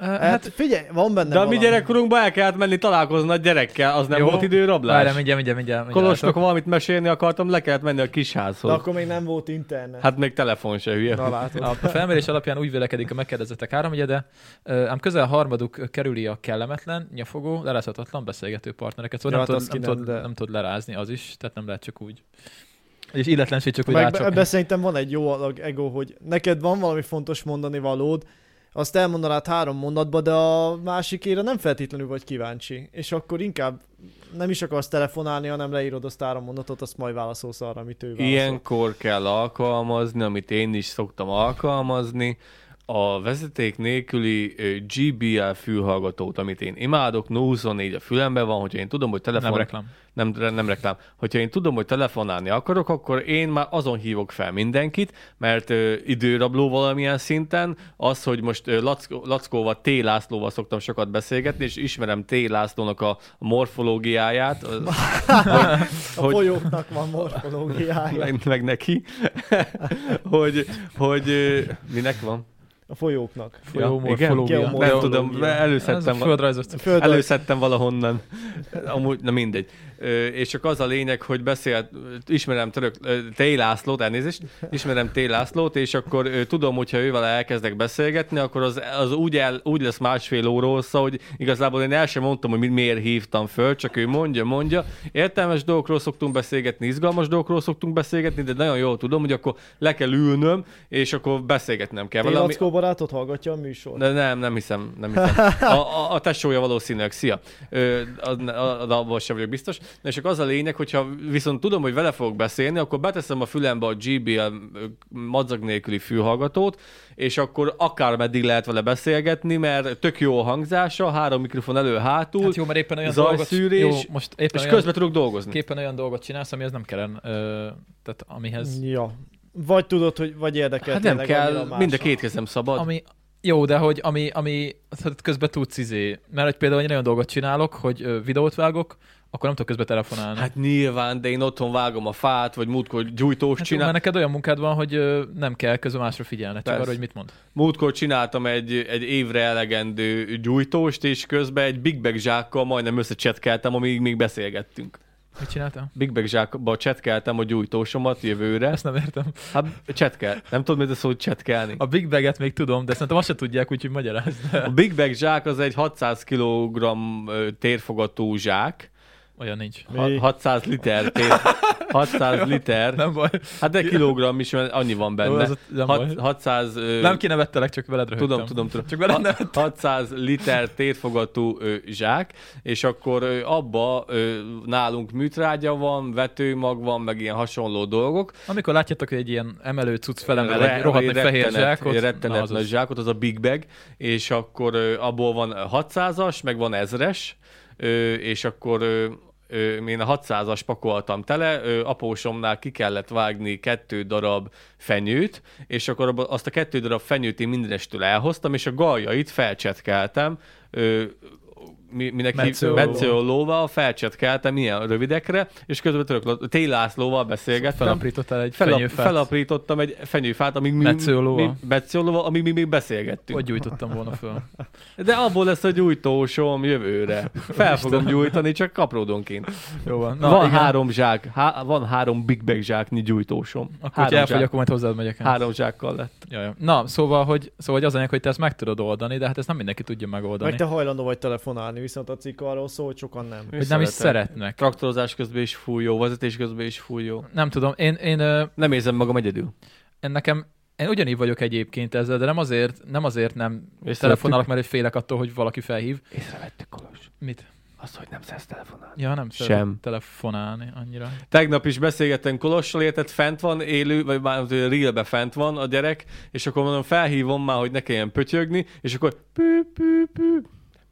Ö, Hát figyelj, van benne De a mi gyerekkorunkban el kellett menni találkozni a gyerekkel, az nem Jó. volt időrablás. Várjál, mindjárt, mindjárt, mindjárt. Kolosnak valamit mesélni akartam, le kellett menni a kisházhoz. De akkor még nem volt internet. Hát még telefon se hülye. Na látod. A felmérés alapján úgy vélekedik a megkérdezettek háromnegyede, ö, ám közel harmaduk kerüli a kellemetlen, nyafogó, lerázhatatlan beszélgető partnereket. Szóval Ja, nem, hát tud, nem, nem, de- nem tud lerázni az is, tehát nem lehet csak úgy. És illetlenség csak úgy Meg rácsok. ebben szerintem van egy jó alag ego, hogy neked van valami fontos mondani valód, azt elmondanád három mondatba, de a másikére nem feltétlenül vagy kíváncsi. És akkor inkább nem is akarsz telefonálni, hanem leírod azt három mondatot, azt majd válaszolsz arra, amit ő válaszol. Ilyenkor kell alkalmazni, amit én is szoktam alkalmazni, a vezeték nélküli GBL fülhallgatót, amit én imádok, 024 a fülemben van, hogyha én tudom, hogy telefon... Nem reklám. nem, nem reklám. Hogyha én tudom, hogy telefonálni akarok, akkor én már azon hívok fel mindenkit, mert ö, időrabló valamilyen szinten, az, hogy most ö, Lackó, Lackóval, T. Lászlóval szoktam sokat beszélgetni, és ismerem T. Lászlónak a morfológiáját, az- A hogy- folyóknak van morfológiája. meg, meg neki, hogy, hogy ö, minek van? A folyóknak. Folyó Ja, igen? morfológia. Nem Geomorfológia. tudom, előszedtem, földrajzos előszedtem valahonnan. Amúgy, na mindegy. Ö, és csak az a lényeg, hogy beszélt, ismerem török, ö, T. Lászlót, elnézést, ismerem T. Lászlót, és akkor ö, tudom, hogyha ővel elkezdek beszélgetni, akkor az, az úgy, el, úgy lesz másfél óra hossza, hogy igazából én el sem mondtam, hogy mi- miért hívtam föl, csak ő mondja, mondja. Értelmes dolgokról szoktunk beszélgetni, izgalmas dolgokról szoktunk beszélgetni, de nagyon jól tudom, hogy akkor le kell ülnöm, és akkor beszélgetnem kell. Valami, barátod hallgatja a műsort? De nem, nem hiszem, nem hiszem. A, a, a tesója valószínűleg, szia. Ö, a, a, a, abban sem vagyok biztos. Na és csak az a lényeg, hogyha viszont tudom, hogy vele fogok beszélni, akkor beteszem a fülembe a GBL madzag nélküli fülhallgatót, és akkor akár meddig lehet vele beszélgetni, mert tök jó a hangzása, három mikrofon elő-hátul, Hát jó, mert éppen olyan dolgot... zajszűrés, Jó, most éppen és olyan, közben tudok dolgozni. képen olyan dolgot csinálsz, amihez nem kellene, ö, tehát amihez... Ja. Vagy tudod, hogy vagy érdekel Hát nem kell, mind a két kezem szabad. Ami, jó, de hogy ami, ami tehát közben tudsz izé, mert hogy például én olyan dolgot csinálok, hogy videót vágok, akkor nem tudok közben telefonálni. Hát nyilván, de én otthon vágom a fát, vagy múltkor gyújtós Hát csinál... mert neked olyan munkád van, hogy nem kell közben másra figyelni, csak Persze. arra, hogy mit mond. Múltkor csináltam egy, egy évre elegendő gyújtóst, és közben egy Big Bag zsákkal majdnem összecsetkeltem, amíg még beszélgettünk. Mit csináltál? Big Bag zsákba csetkeltem a gyújtósomat jövőre. Ezt nem értem. Hát csetkel. Nem tudod, mit a szó, csetkelni? A Big Bag-et még tudom, de szerintem azt se tudják, úgyhogy magyarázd. A Big Bag zsák az egy 600 kg térfogatú zsák. Olyan nincs. Mi? Ha- 600 liter tér, 600 liter. Nem baj. Hát de kilogramm is, mert annyi van Jó, benne. az ott nem baj. Hat- 600... ö, Nem kinevettelek, csak veled röhögtem. Tudom, tudom, tudom. Csak veled nem. 600 liter térfogatú ö, zsák, és akkor ö, abba ö, nálunk műtrágya van, vetőmag van, meg ilyen hasonló dolgok. Amikor látjátok, hogy egy ilyen emelő cucc felemel Re- egy rohadt fehér rettenet- zsákot, egy rettenet na, az nagy az. zsákot, az a Big Bag, és akkor ö, abból van 600-as, meg van 1000-es, ö, és akkor én a 600-as pakoltam tele, apósomnál ki kellett vágni kettő darab fenyőt, és akkor azt a kettő darab fenyőt én mindenestől elhoztam, és a galjait felcsetkeltem, mi, minek metszőollóval felcsetkeltem ilyen rövidekre, és közben török Télászlóval beszélgettem. Felaprítottál egy Felap, fenyőfát. felaprítottam egy fenyőfát, amíg mi, metszőollóval, amíg mi még beszélgettünk. Hogy gyújtottam volna föl. De abból lesz a gyújtósom jövőre. Fel fogom gyújtani, csak kapródonként. Jó van. Na, van igen. három zsák, há, van három Big Bag zsáknyi gyújtósom. Akkor, három, elfogy, zsák, akkor majd hozzád megyek. el. három zsákkal lett. Ja, ja. Na, szóval hogy, szóval, hogy az a lényeg, hogy te ezt meg tudod oldani, de hát ezt nem mindenki tudja megoldani. Meg te hajlandó vagy telefonálni, viszont a cikk arról szól, hogy sokan nem. Hogy nem is szeretnek. Traktorozás közben is fúj jó, vezetés közben is fúj jó. Nem tudom, én, én, Nem érzem magam egyedül. én nekem, én ugyanígy vagyok egyébként ezzel, de nem azért, nem azért nem Észrevettük? telefonálok, mert félek attól, hogy valaki felhív. Észrevettük, Kolos. Mit? Az, hogy nem szeretsz telefonálni. Ja, nem Sem. telefonálni annyira. Tegnap is beszélgettem Kolossal, érted, fent van, élő, vagy már realbe fent van a gyerek, és akkor mondom, felhívom már, hogy ne kelljen pötyögni, és akkor pü, pü, pü.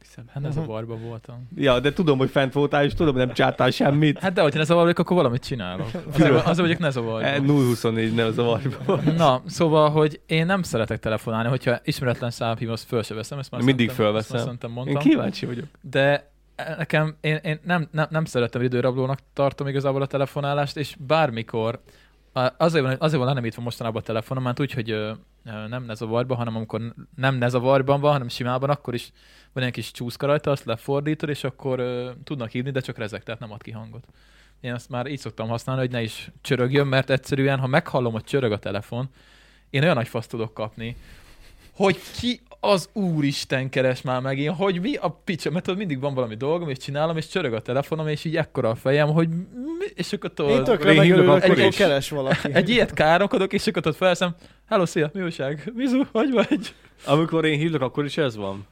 Hiszem. Hát ez a barba voltam. Ja, de tudom, hogy fent voltál, és tudom, hogy nem csáttál semmit. Hát de, hogyha ne zavarjuk, akkor valamit csinálok. Az, az mondjuk ne E, zavarjuk. 024 ne az a varba. Na, szóval, hogy én nem szeretek telefonálni, hogyha ismeretlen szám hív, azt föl se veszem, ezt már Mindig fölveszem. ezt már szerintem Én mondtam. kíváncsi vagyok. de nekem, én, én nem, nem, nem szeretem időrablónak tartom igazából a telefonálást, és bármikor, azért van, azért van nem itt van mostanában a telefonom, mert úgy, hogy nem nezavarban, hanem amikor nem nezavarban van, hanem simában, akkor is van egy kis csúszka rajta, azt lefordítod, és akkor ö, tudnak hívni, de csak rezek, tehát nem ad ki hangot. Én azt már így szoktam használni, hogy ne is csörögjön, mert egyszerűen, ha meghallom, hogy csörög a telefon, én olyan nagy faszt tudok kapni, hogy ki az úristen keres már megint, hogy mi a picsa, mert tudod, mindig van valami dolgom, és csinálom, és csörög a telefonom, és így ekkora a fejem, hogy mi, és akkor Én tudod, tökre én hívok megörülök, hogy is. keres valaki. egy ilyet káromkodok, és akkor tudod felszem, hello, szia, mi újság? Mizu, hogy vagy? Amikor én hívlak, akkor is ez van.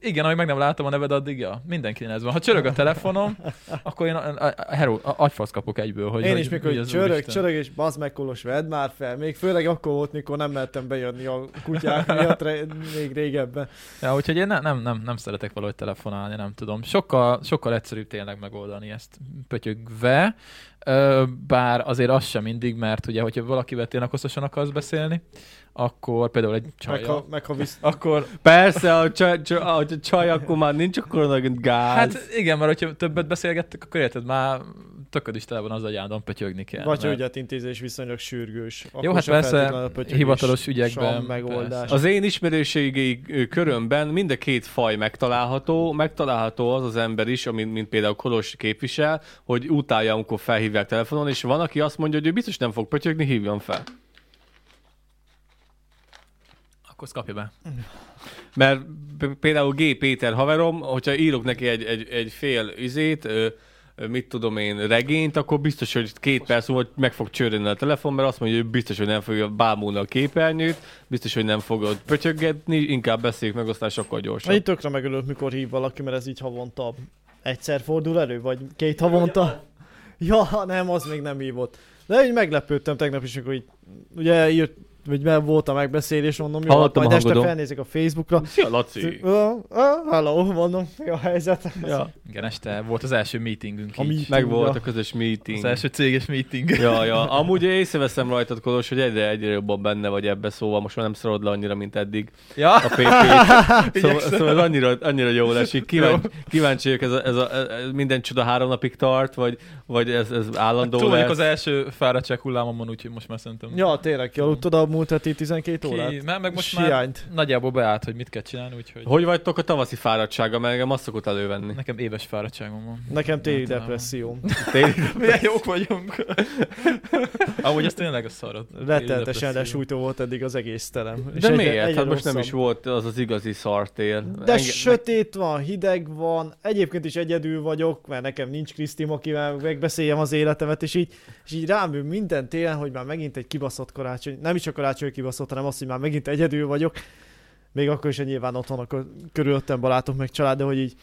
Igen, amíg meg nem látom a neved, addig ja, mindenkinek ez van. Ha csörög a telefonom, akkor én a, a, a, hero, a, agyfasz kapok egyből, hogy Én hogy, is, mikor hogy csörög, Úristen. csörög, és bazd meg Kolos, vedd már fel. Még főleg akkor volt, mikor nem mertem bejönni a kutyák miatt re- még régebben. Ja, úgyhogy én nem, nem, nem, nem szeretek valahogy telefonálni, nem tudom. Sokkal, sokkal egyszerűbb tényleg megoldani ezt pötyögve, bár azért az sem mindig, mert ugye, hogyha valakivel tényleg hosszasan akarsz beszélni, akkor például egy Meg csajjal, ha, meg ha visz... akkor Persze, a csaj, csaj, a csaj akkor már nincs akkor nagy gáz. hát igen, mert hogyha többet beszélgettek, akkor érted, már tököd is tele van az agyádon, pötyögni kell. Vagy mert- ügyetintézés viszonylag sürgős. Akkor Jó, hát persze, hivatalos ügyekben megoldás. persze. Az én ismerőségi körömben mind a két faj megtalálható. Megtalálható az az ember is, amit, mint például Kolos képvisel, hogy utálja, amikor felhívják telefonon, és van, aki azt mondja, hogy ő biztos nem fog pötyögni, hívjon fel. Akkor kapja be. Mert például G. Péter haverom, hogyha írok neki egy, egy, egy fél üzét, ö, ö, mit tudom én, regényt, akkor biztos, hogy két perc múlva meg fog csörögni a telefon, mert azt mondja, hogy biztos, hogy nem fogja bámulni a képernyőt, biztos, hogy nem fogod pötyöggetni, inkább beszéljük meg, aztán sokkal gyorsabb. Egy tökre megölök, mikor hív valaki, mert ez így havonta egyszer fordul elő, vagy két havonta. Ja, nem, az még nem hívott. De így meglepődtem tegnap is, így, ugye írt, vagy mert volt a megbeszélés, mondom, jó, Hallottam majd a este felnézek a Facebookra. Szia, Laci! Hello, mondom, mi a helyzet? Ja. Igen, este volt az első meetingünk. A meeting. Meg volt Ja. a közös meeting. Az első céges meeting. Ja, ja. Amúgy észreveszem rajtad, Kolos, hogy egyre, egyre jobban benne vagy ebbe, szóval most már nem szarod le annyira, mint eddig Ja? a PP-t. Szóval, szóval annyira, annyira jól esik. Kíváncsi, kíváncsi vagyok, ez, a, ez, a, ez minden csoda három napig tart, vagy, vagy ez, ez állandó vagyok lesz? az első fáradtság hullámomon, úgyhogy most már szerintem... Ja, tényleg, kialudtad a múlt heti 12 órát? Ki, mert meg most már Siányt. nagyjából beállt, hogy mit kell csinálni, úgyhogy Hogy vagytok a tavaszi fáradtsága, mert engem azt szokott elővenni. nekem éves fáradtságom van. Nekem téli Általában. depresszióm. Téli- Milyen jók vagyunk. Amúgy ez tényleg a szarad. Rettenetesen lesújtó volt eddig az egész terem. És De egyre- miért? egyre Hát most nem is volt az az igazi szartér. De sötét van, hideg van, egyébként is egyedül vagyok, mert nekem nincs Krisztim, akivel megbeszéljem az életemet, és így, és így rám minden télen, hogy már megint egy kibaszott karácsony, nem is a karácsony kibaszott, hanem az, hogy már megint egyedül vagyok. Még akkor is, hogy nyilván ott vannak a- körülöttem barátok meg család, de hogy így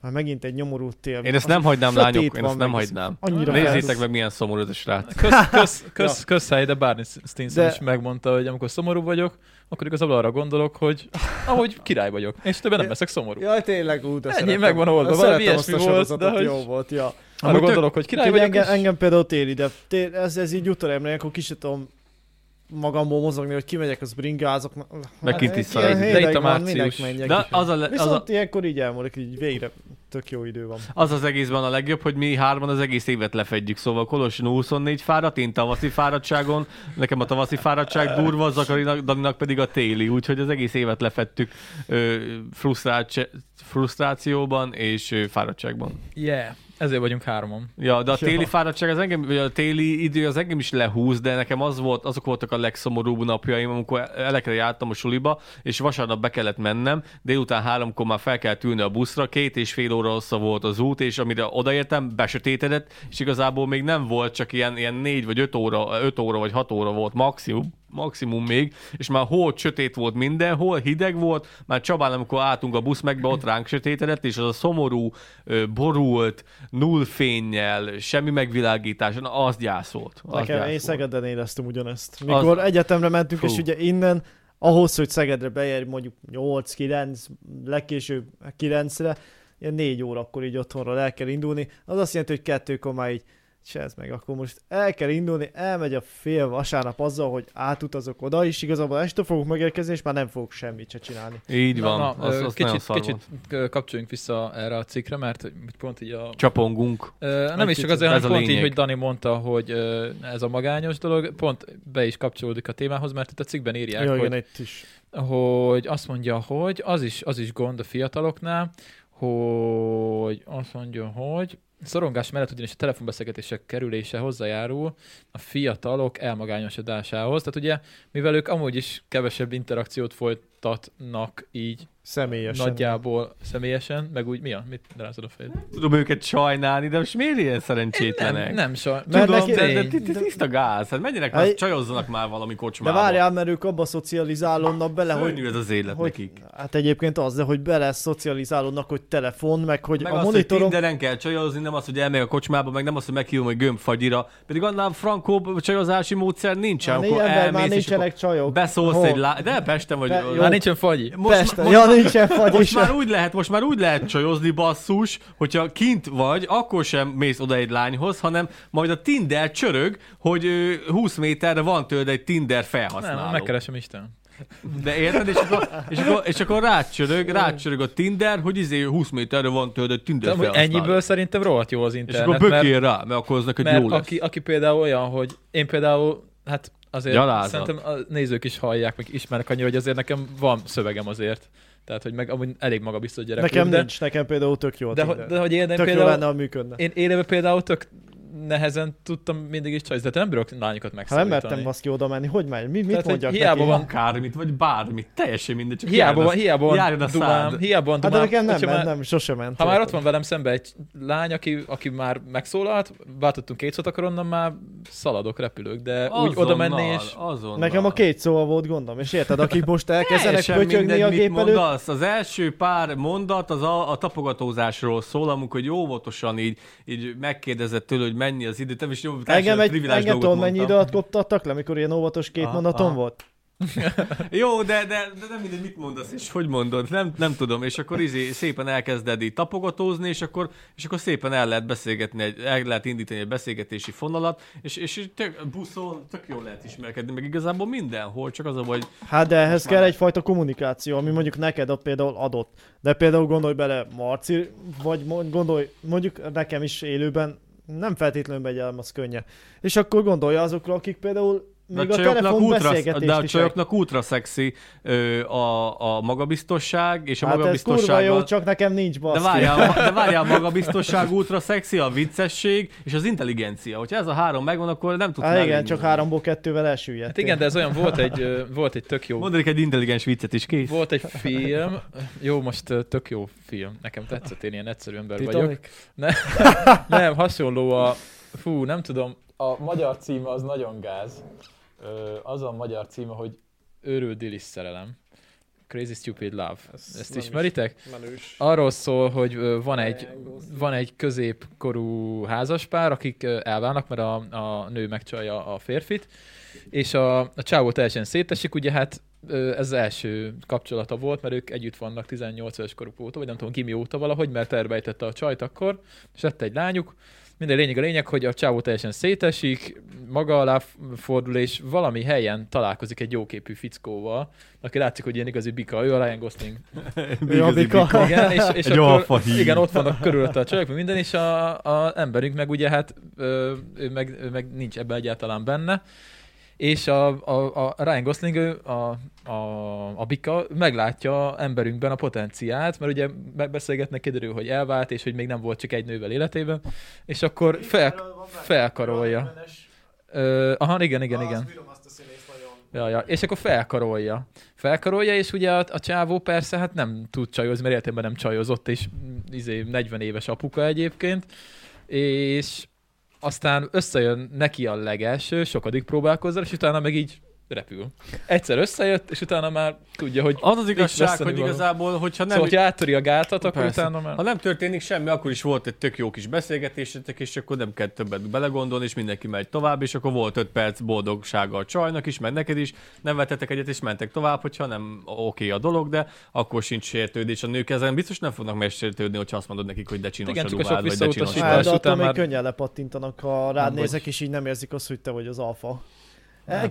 már megint egy nyomorult tél. Én ezt nem hagynám, lányok, én ezt nem hagynám. Annyira Nézzétek meg, milyen szomorú ez a srác. Kösz, kösz, kösz, kösz hely, de Barney Stinson De- is megmondta, hogy amikor szomorú vagyok, akkor igazából arra gondolok, hogy ahogy király vagyok, és többet nem leszek szomorú. Jaj, tényleg, ú, de Ennyi, megvan oldva. Valami ilyesmi volt, de hogy- jó volt, ja. Arra gondolok, hogy király vagyok, engem, és... engem például téli, de té- ez, ez így utolébb, akkor tudom magamból mozogni, hogy kimegyek, az bringázok. Meg kint is. De itt a március. menjek De az, a, le- az, Viszont a, ilyenkor így elmúlik, így végre tök jó idő van. az az egészben a legjobb, hogy mi hárman az egész évet lefedjük. Szóval Kolosin 24 fáradt, én tavaszi fáradtságon, nekem a tavaszi fáradtság durva, Zakarinak, Daninak pedig a téli, úgyhogy az egész évet lefettük ö, frusztrációban és ö, fáradtságban. Yeah, ezért vagyunk hárman. Ja, de a Ja. téli fáradtság, az engem, vagy a téli idő az engem is lehúz, de nekem az volt, azok voltak a legszomorúbb napjaim, amikor elekre jártam a suliba, és vasárnap be kellett mennem, délután háromkor már fel kellett ülni a buszra, két és fél óra hossza volt az út, és amire odaértem, besötétedett, és igazából még nem volt, csak ilyen, ilyen négy vagy öt óra, öt óra vagy hat óra volt maximum, maximum még, és már hol sötét volt mindenhol, hideg volt, már Csabán, amikor álltunk a busz megbe, ott ránk sötétedett, és az a szomorú, borult, null fényjel, semmi megvilágítás, az gyászolt. Az Nekem, én gyászolt. Szegeden éreztem ugyanezt. Mikor Az- egyetemre mentünk, Fú. és ugye innen, ahhoz, hogy Szegedre beérj mondjuk 8-9, legkésőbb 9-re, ilyen 4 órakor így otthonról el kell indulni, az azt jelenti, hogy kettőkor már így ez meg, akkor most el kell indulni, elmegy a fél vasárnap azzal, hogy átutazok oda, és igazából este fogok megérkezni, és már nem fogok semmit se csinálni. Így van, Na, az, az kicsit, kicsit volt. kapcsoljunk vissza erre a cikkre, mert pont így a Csapongunk. Nem is csak azért, Ez hanem a pont így, lényeg. hogy Dani mondta, hogy ez a magányos dolog, pont be is kapcsolódik a témához, mert itt a cikkben írják, Jó, hogy, igen, itt is. hogy azt mondja, hogy az is, az is gond a fiataloknál, hogy azt mondja, hogy szorongás mellett ugyanis a telefonbeszélgetések kerülése hozzájárul a fiatalok elmagányosodásához. Tehát ugye, mivel ők amúgy is kevesebb interakciót folytatnak így Személyesen. nagyjából személyesen, meg úgy, mi a? Mit rázod a fejed? Tudom őket sajnálni, de most miért ilyen szerencsétlenek? Nem, nem saj. Mert Tudom, neki- de, de, de- de, de tiszta gáz. Hát menjenek már, csajozzanak már valami De kocsmába. várjál, mert ők abba szocializálódnak bele, hogy ez az élet hogy, nekik. hát egyébként az, de hogy bele szocializálódnak, hogy telefon, meg hogy Meg a az, monitoron... hogy Tinderen kell csajozni, nem az, hogy elmegy a kocsmába, meg nem az, hogy meghívom egy gömbfagyira. Pedig annál frankó csajozási módszer nincsen, Már akkor ember, már nincsenek csajok. beszólsz Hol? egy lá... De Pesten vagy... Pe- jó. Már nincsen fagyi. Most, Peste. most, ja, nincsen fagy most már úgy lehet, most már úgy lehet csajozni basszus, hogyha kint vagy, akkor sem mész oda egy lányhoz, hanem majd a Tinder csörög, hogy ö, 20 méterre van tőled egy Tinder felhasználó. Nem, megkeresem Isten. De érted? És akkor, és akkor, és akkor rácsörög, rácsörög a Tinder, hogy izé 20 méterre van tőled egy De Tinder felhasználó. ennyiből szerintem rohadt jó az És internet, akkor mert, bökél rá, mert akkor az neked mert jó lesz. aki, aki például olyan, hogy én például, hát azért Gyalázat. szerintem a nézők is hallják, meg ismernek annyira, hogy azért nekem van szövegem azért. Tehát, hogy meg amúgy elég magabiztos gyerek. Nekem de, nincs, nekem például tök jó de, Tinder. de, hogy én, Tök jó például, lenne, ha működne. én élőben például tök nehezen tudtam mindig is csajzni, de nem bírok lányokat Ha nem megszólítani. mertem baszki oda menni, hogy megy? Mi, mit Tehát, mondjak hiába neki? van- Akármit, vagy bármit, teljesen mindegy. Csak Hiába van, hiába van a dumám, hiába van Hát de dumám. nekem nem, hogyha ment, már- nem, sose ment. Ha már ott van velem szembe egy lány, aki, aki már megszólalt, váltottunk két szót, akkor onnan már szaladok, repülök, de úgy oda Azonnal, menni és... Azonnal. Nekem a két szóval volt gondom, és érted, akik most elkezdenek pötyögni a gép előtt, mondasz. Az első pár mondat az a, a tapogatózásról szól, amikor hogy óvatosan így, így megkérdezett tőle, hogy mennyi az idő. Nem is jó, engem, egy, engem tudom mennyi idő mondtam. alatt koptattak le, mikor ilyen óvatos két Aha, mondatom aha. volt? Jó, de, de, de nem mindegy, mit mondasz, és hogy mondod, nem, nem tudom, és akkor izé, szépen elkezded így tapogatózni, és akkor, és akkor szépen el lehet beszélgetni, egy, el lehet indítani egy beszélgetési fonalat, és, és tök, buszon tök jól lehet ismerkedni, meg igazából mindenhol, csak az a hogy Hát de ehhez kell már- egyfajta kommunikáció, ami mondjuk neked a például adott. De például gondolj bele Marci, vagy gondolj, mondjuk nekem is élőben nem feltétlenül megy el, az könnye. És akkor gondolja azokra, akik például De még a a, csajoknak telefon ultra, beszélgetést de a csajoknak ultra szexi ö, a, a magabiztosság, és a Hát ez kurva magabiztosság... jó, csak nekem nincs de baszki. várjál, de várjál, a magabiztosság ultra szexi, a viccesség és az intelligencia. Hogyha ez a három megvan, akkor nem tudsz Hát igen, csak háromból kettővel elsüllyedtél. Hát igen, de ez olyan volt egy, volt egy tök jó Mondanék egy intelligens viccet is, kész. Volt egy film, jó, most tök jó film, nekem tetszett, én ilyen egyszerű ember vagyok. Titanic? Nem, hasonló a, fú, nem tudom, a magyar címe az nagyon gáz. Az a magyar címe, hogy Őrült Dilis szerelem. Crazy Stupid Love. Ezt Ezt ismeritek? Menős. Arról szól, hogy van egy, van egy középkorú házaspár, akik elválnak, mert a, a nő megcsalja a férfit, és a, a csávó teljesen szétesik, ugye hát ez az első kapcsolata volt, mert ők együtt vannak 18 éves koruk óta, vagy nem tudom, gimi óta valahogy, mert elbejtette a csajt akkor, és lett egy lányuk. Minden lényeg a lényeg, hogy a csávó teljesen szétesik, maga alá fordul, és valami helyen találkozik egy jóképű fickóval, aki látszik, hogy ilyen igazi bika, ő a Ryan Gosling. Ő a bika. igen, és, és Egy akkor, igen, ott vannak körülötte a csajok, minden, és a, a emberünk meg ugye hát ő meg, ő meg nincs ebben egyáltalán benne, és a, a, a Ryan Gosling, a, a, a Bika meglátja emberünkben a potenciát, mert ugye megbeszélgetnek, kiderül, hogy elvált, és hogy még nem volt csak egy nővel életében, és akkor fel, felkarolja. Ö, aha, igen, igen, igen. Ja, ja. És akkor felkarolja. Felkarolja, és ugye a, a csávó persze hát nem tud csajozni, mert életében nem csajozott, és mm, izé, 40 éves apuka egyébként. És aztán összejön neki a legelső, sokadik próbálkozzal, és utána meg így repül. Egyszer összejött, és utána már tudja, hogy Az az igazság, hogy való. igazából, hogyha nem... szóval, hogyha áttöri a gátat, akkor Persze. utána már... Ha nem történik semmi, akkor is volt egy tök jó kis beszélgetésetek, és akkor nem kell többet belegondolni, és mindenki megy tovább, és akkor volt 5 perc boldogsága a csajnak is, meg neked is, nem vettetek egyet, és mentek tovább, hogyha nem oké a dolog, de akkor sincs sértődés. A nők ezen biztos nem fognak megsértődni, hogyha azt mondod nekik, hogy de csinos Igen, a ruhád, vagy de csinos Hát, vagy. de attól már- könnyen lepattintanak, ha rád Nem nézek, vagy. és így nem érzik azt, hogy te vagy az alfa.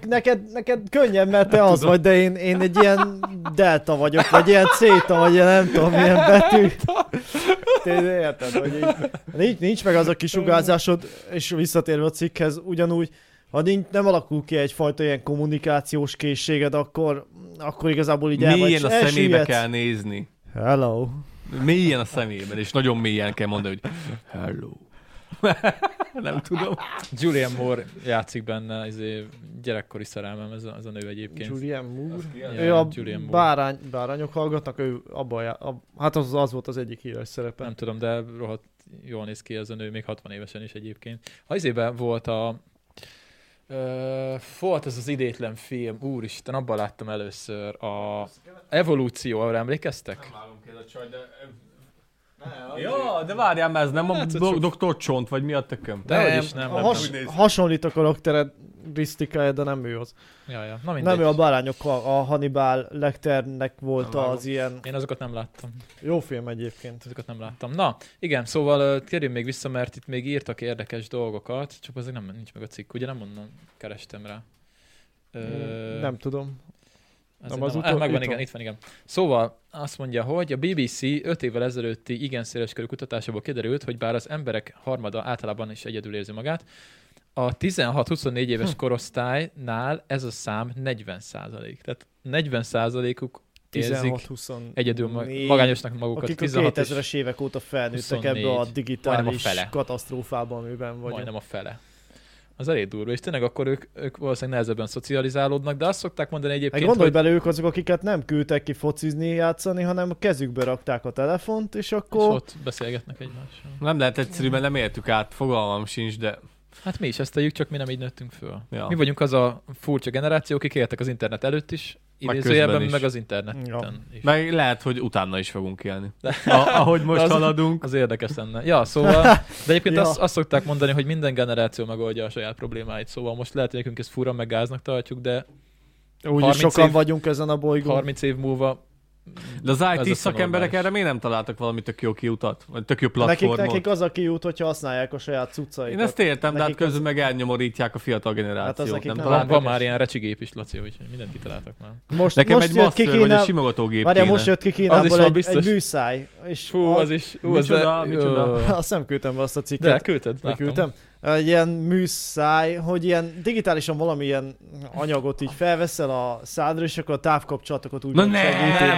Neked, neked könnyebb, mert te az vagy, de én, én egy ilyen delta vagyok, vagy ilyen céta, vagy ilyen nem tudom, milyen betű. Te érted, hogy így, nincs, nincs meg az a kisugárzásod, és visszatérve a cikkhez, ugyanúgy, ha nincs, nem alakul ki egyfajta ilyen kommunikációs készséged, akkor, akkor igazából így el vagy, Mélyen a szemébe kell nézni. Hello. Mélyen a szemében, és nagyon mélyen kell mondani, hogy hello. Nem tudom. Julian Moore játszik benne, izé, gyerekkori szerelmem ez a, ez a nő egyébként. Julian Moore. Ja, ő a Julian Moore. bárány, bárányok hallgatnak, ő abban já, ab, hát az, az volt az egyik híres szerepe. Nem tudom, de rohadt jól néz ki ez a nő, még 60 évesen is egyébként. Ha izében volt a... Ö, volt ez az idétlen film, úristen, abban láttam először a Evolúció, arra emlékeztek? Ja, de várjál, mert ez nem a do- sok- doktor Csont, vagy mi a tököm? De is nem, a nem, has, nem. hasonlít a karakterisztikája, de nem ő az. Ja, ja. Na mindegy. Nem ő a bárányok, a Hannibal Lecternek volt Nem vágom. az ilyen Én azokat nem láttam. jó film egyébként. Azokat nem láttam. Na, igen, szóval ö, térjünk még vissza, mert itt még írtak érdekes dolgokat, csak azért nem nincs meg a cikk, ugye nem onnan kerestem rá. Ö, Nem tudom. Nem, az nem, utol- ah, megvan, itt igen, van. itt van, igen. Szóval azt mondja, hogy a BBC 5 évvel ezelőtti igen széleskörű kutatásából kiderült, hogy bár az emberek harmada általában is egyedül érzi magát, a 16-24 éves Hm. korosztálynál ez a szám 40 százalék. Tehát 40 százalékuk érzik, 16-24. egyedül ma- magányosnak magukat. Akik a 16 és 2000-es évek óta felnőttek 24. ebbe a a digitális fele. katasztrófában, amiben vagyunk. majdnem a fele. Az elég durva, és tényleg akkor ők, ők valószínűleg nehezebben szocializálódnak, de azt szokták mondani egyébként, gondolj hogy bele, ők azok, akiket nem küldtek ki focizni, játszani, hanem a kezükbe rakták a telefont, és és akkor... ott beszélgetnek egymással. Nem lehet egyszerű, mert nem értük át, fogalmam sincs, de Hát mi is ezt tegyük, csak mi nem így nőttünk föl. Ja. Mi vagyunk az a furcsa generáció, akik éltek az internet előtt is, idézőjelben, is. meg az interneten Ja. is. meg lehet, hogy utána is fogunk élni. A, ahogy most Az- haladunk. Az érdekes lenne. Ja, szóval, de egyébként Ja. azt, azt szokták mondani, hogy minden generáció megoldja a saját problémáit, szóval most lehet, hogy nekünk ezt fura, meg gáznak tartjuk, de Úgyis 30 sokan év- vagyunk ezen a bolygón. 30 év múlva De az IT a szakemberek erre miért nem találtak valami tök jó kiutat? Vagy tök jó Nekik, platformot? nekik az a kiút, hogyha használják a saját cuccaikat. Én ezt értem, de hát nekik az- közben meg elnyomorítják a fiatal generációt. nekik nem nem van, találtak van már ilyen recsigép is, Laci, úgyhogy mindent kitaláltak már. Most, Nekem most egy jött ki masször vagy Kína... egy simogatógép Várjál, kéne. most jött ki Az is Kínából egy, biztos. egy műszáj. És Fú, a- az is, ú, az Micsoda, de, micsoda? Ö, Azt nem küldtem be azt a cikket. De, küldted, Vagy küldtem. Egy ilyen műszáj, hogy ilyen digitálisan valamilyen anyagot így felveszel a szádra, és akkor a távkapcsolatokat úgy Na ne.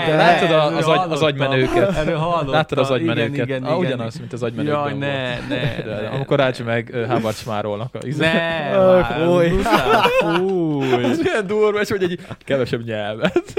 De Látod a- az agy- az hallottam. agymennőket? Erről hallottam. Láttad az Igen, agymenőket? Igen, ah, igen, ugyanaz, mint az agymenőkben Jaj, volt. ne, ne, De, ne. amikor Rácsi meg Howard smárolnak. A, izé. Ne, fúj. Ez milyen durva, és hogy egy kevesebb nyelvet.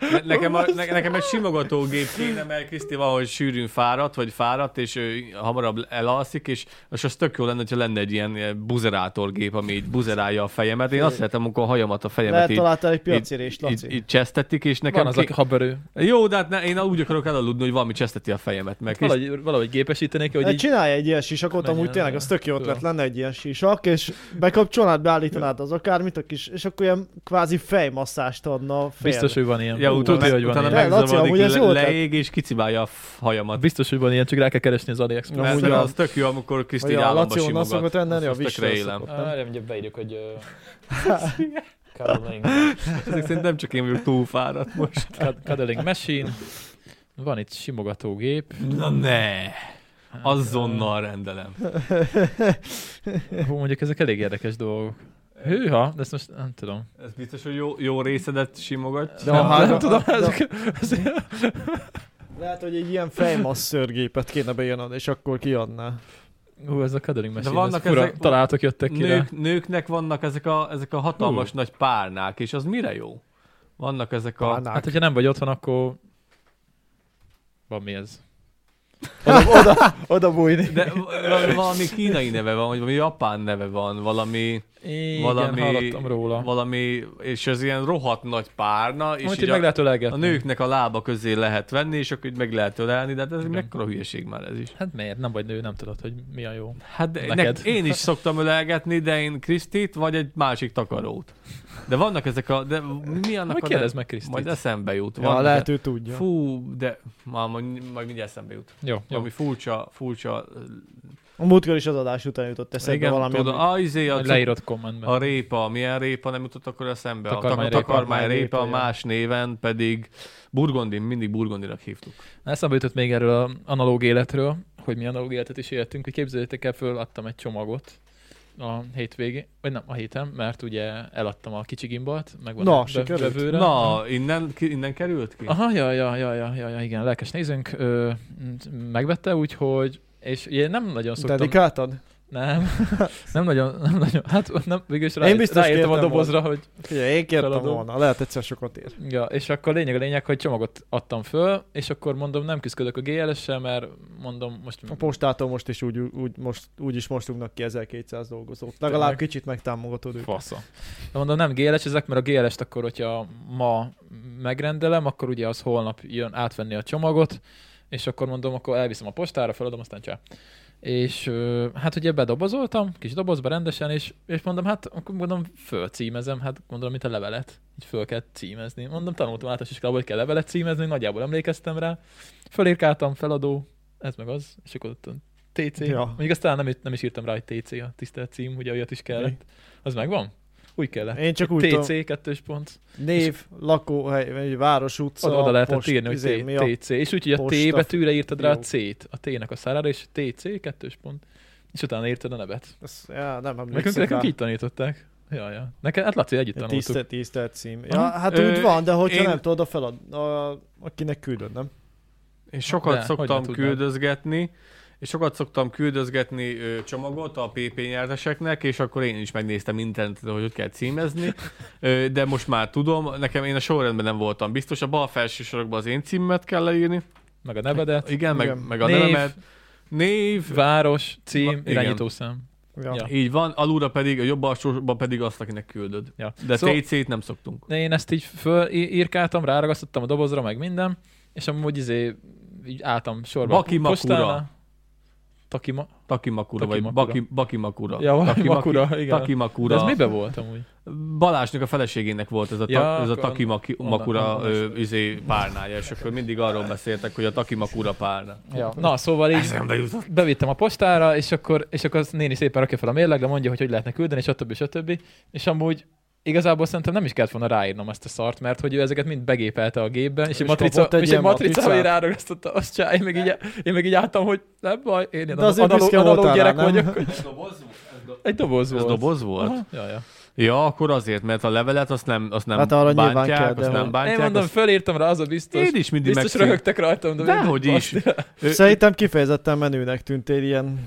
Ne, nekem, a, ne, nekem egy simogatógép kéne, mert Kriszti valahogy sűrűn fáradt, vagy fáradt, és ő hamarabb elalszik, és most az tök jó lenne, hogyha lenne egy ilyen buzerátorgép, ami így buzerálja a fejemet. Én azt szeretem, amikor a hajamat a fejemet Lehet így, találtál egy piacérést, így, Laci. így csesztetik, és nekem Van az, aki haberő. Jó, de hát ne, én úgy akarok elaludni, hogy valami cseszteti a fejemet. Mert Kriszt... Valahogy, valahogy gépesítenék, hogy így... Csinálj egy ilyen sisakot, amúgy tényleg az tök jó ötlet lenne egy ilyen sisak, és bekapcsolnád, beállítanád az akármit, a kis, és akkor ilyen kvázi fejmasszást adna a fél. Biztos, hogy van ilyen. Ja, utána, Tudja, hogy van utána ilyen. Laci, amúgy ez jó leég, és kicibálja a hajamat. Biztos, hogy van ilyen, csak rá kell keresni az AliExpress. Mert amúgy az, tök jó, amikor Kriszti államba Laci onnan simogat. szokott rendelni, a Vissel élem. szokott. Ah, mindjárt beírjuk, hogy... Cuddling, Ezek szerint nem csak én vagyok túlfáradt most. cud- cuddling machine. Van itt simogatógép. Na ne! Hát, Azonnal rendelem. Hú, mondjuk ezek elég érdekes dolgok. Hűha, de ezt most nem tudom. Ez biztos, hogy jó, jó részedet simogat. De nem, nem tudom, de- ezek, Lehet, hogy egy ilyen fejmasszörgépet kéne beírnod, és akkor kiadná. Hú, ez a cuddling machine, vannak ez fura ezek- találatok jöttek ki. Nők, nőknek vannak ezek a, ezek a hatalmas nagy párnák, és az mire jó? Vannak ezek a... Párnák. Hát, hogyha nem vagy otthon, akkor van mi ez? Oda, oda, oda bújni. De valami, kínai neve van, vagy valami japán neve van, valami, Igen, valami, hallottam róla. valami, és ez ilyen rohadt nagy párna, és Amit így így a, meg lehet ölelgetni. a nőknek a lába közé lehet venni, és akkor így meg lehet ölelni, de hát ez mekkora hülyeség már ez is. Hát miért? Nem vagy nő, nem tudod, hogy mi a jó. Hát Neked. nek, én is szoktam ölelgetni, de én Krisztit, vagy egy másik takarót. De vannak ezek a... De mi annak Majd a... kérdezd meg Krisztit. Majd eszembe jut. Ja, Vannak- lehet, ő tudja. Fú, de már majd, majd mindjárt eszembe jut. Jó, jó. Valami furcsa, furcsa... A múltkor is az adás után jutott eszedbe Igen, valami. tudod, ami- a, izé, a, Leírod kommentben. a répa, milyen répa nem jutott akkor eszembe? Takarmány a répa. tak- takarmány répa, Takarmány répa, más néven pedig Burgondin, mindig Burgondinak hívtuk. Eszembe jutott még erről az analóg életről, hogy mi analóg életet is éltünk, hogy képzeljétek el, föladtam egy csomagot a hétvégén, vagy nem, a héten, mert ugye eladtam a kicsi gimbalt, meg van Na, a sikerült. vevőre. Na, innen, ki, innen került ki? Aha, ja, ja, ja, ja, ja, ja igen, lelkes nézőnk ö, megvette, úgyhogy és ugye nem nagyon szoktam... Dedikáltad? Nem, nem nagyon, nem nagyon, hát nem, végülis rá, Én biztos ráírtam a dobozra, hogy Figyelj, én kértem Feladom. volna. Lehet egyszer sokat ér. Ja, és akkor lényeg a lényeg, hogy csomagot adtam föl, és akkor mondom, nem küzdök a GLS-sel, mert mondom, most A postától most is úgy, úgy, most, úgy is mostuknak ki 1200 dolgozót. Legalább Tényleg? kicsit megtámogatod őket. fasza. De mondom, nem GLS ezek, mert a GLS-t akkor, hogyha ma megrendelem, akkor ugye az holnap jön átvenni a csomagot, és akkor mondom, akkor elviszem a postára, feladom, aztán csá. És hát ugye bedobozoltam, kis dobozba rendesen, és, és mondom, hát akkor mondom, fölcímezem, hát gondolom, mint a levelet, így föl kell címezni. Mondom, tanultam általános iskolában, hogy kell levelet címezni, nagyjából emlékeztem rá. Fölírkáltam, feladó, ez meg az, és akkor ott TC. Ja. Mondjuk aztán nem, nem is írtam rá, hogy TC a tisztelt cím, ugye olyat is kellett. Az megvan? Úgy kellett. Én csak úgy tudom, TC, kettős pont. név, lakóhely, vagy város, utca, Oda, oda lehetett post, írni, hogy izé, mi a... T- TC. És úgy, hogy a T posta betűre írtad rá a. C-t, a T-nek a szárára, és TC, kettős pont. És utána írtad a nevet. Ez, ja, nem Nekünk, emlékszem nekünk így tanították. Ja, ja. Neked, hát Laci, együtt tanultuk. Tisztelt, tisztelt cím. Ja, hát Ö, úgy van, de hogyha én- nem tudod a felad, a, akinek küldöd, nem? Én sokat De, szoktam küldözgetni, és sokat szoktam küldözgetni ö, csomagot a PP nyerteseknek, és akkor én is megnéztem interneten, hogy hogy kell címezni, ö, de most már tudom, nekem én a sorrendben nem voltam biztos, a bal felső sorokban az én címemet kell leírni, Meg a nevedet, igen, meg, Igen. meg a Név. nevemet, név, város, cím, irányítószám. Ja. Ja. így van, alulra pedig, a jobb alsóban pedig azt, akinek küldöd. Ja. De Szóval- TC-t nem szoktunk. Én ezt így fölírkáltam, ráragasztottam a dobozra, meg minden, és amúgy izé, így álltam sorba. Baki Makura. Takima. Takimakura, vagy Takimakura. Baki, Bakimakura. Ja, valami Takimaki- Makura, igen. Takimakura. De ez miben volt amúgy? Balázsnak a feleségének volt ez a, Ja, ta, ez a Takimakura izé, párnája, és akkor mindig arról beszéltek, hogy a Takimakura párna. Ja. Na, szóval így bevittem a postára, és akkor, és akkor az néni szépen rakja fel a mérlegre, mondja, hogy hogy lehetne küldeni, stb. stb. És amúgy igazából szerintem nem is kellett volna ráírnom ezt a szart, mert hogy ő ezeket mind begépelte a gépben, és, És egy matrica, egy és egy így matricát. ráragasztotta azt csinál, én meg így, én meg így álltam, hogy nem baj, én ilyen büszke analóg voltál gyerek rá, nem? vagyok. Ez doboz, ez do- Egy doboz ez volt. doboz volt? Aha, ja, ja. Ja, akkor azért, mert a levelet azt nem, azt nem Hát arra nyilván bántják, kell, de azt nem hogy- bántják. Én mondom, azt... fölírtam rá, az a biztos. Én is mindig Biztos megszűn- röhögtek rajtam, de Dehogy is. Szerintem kifejezetten menőnek tűntél ilyen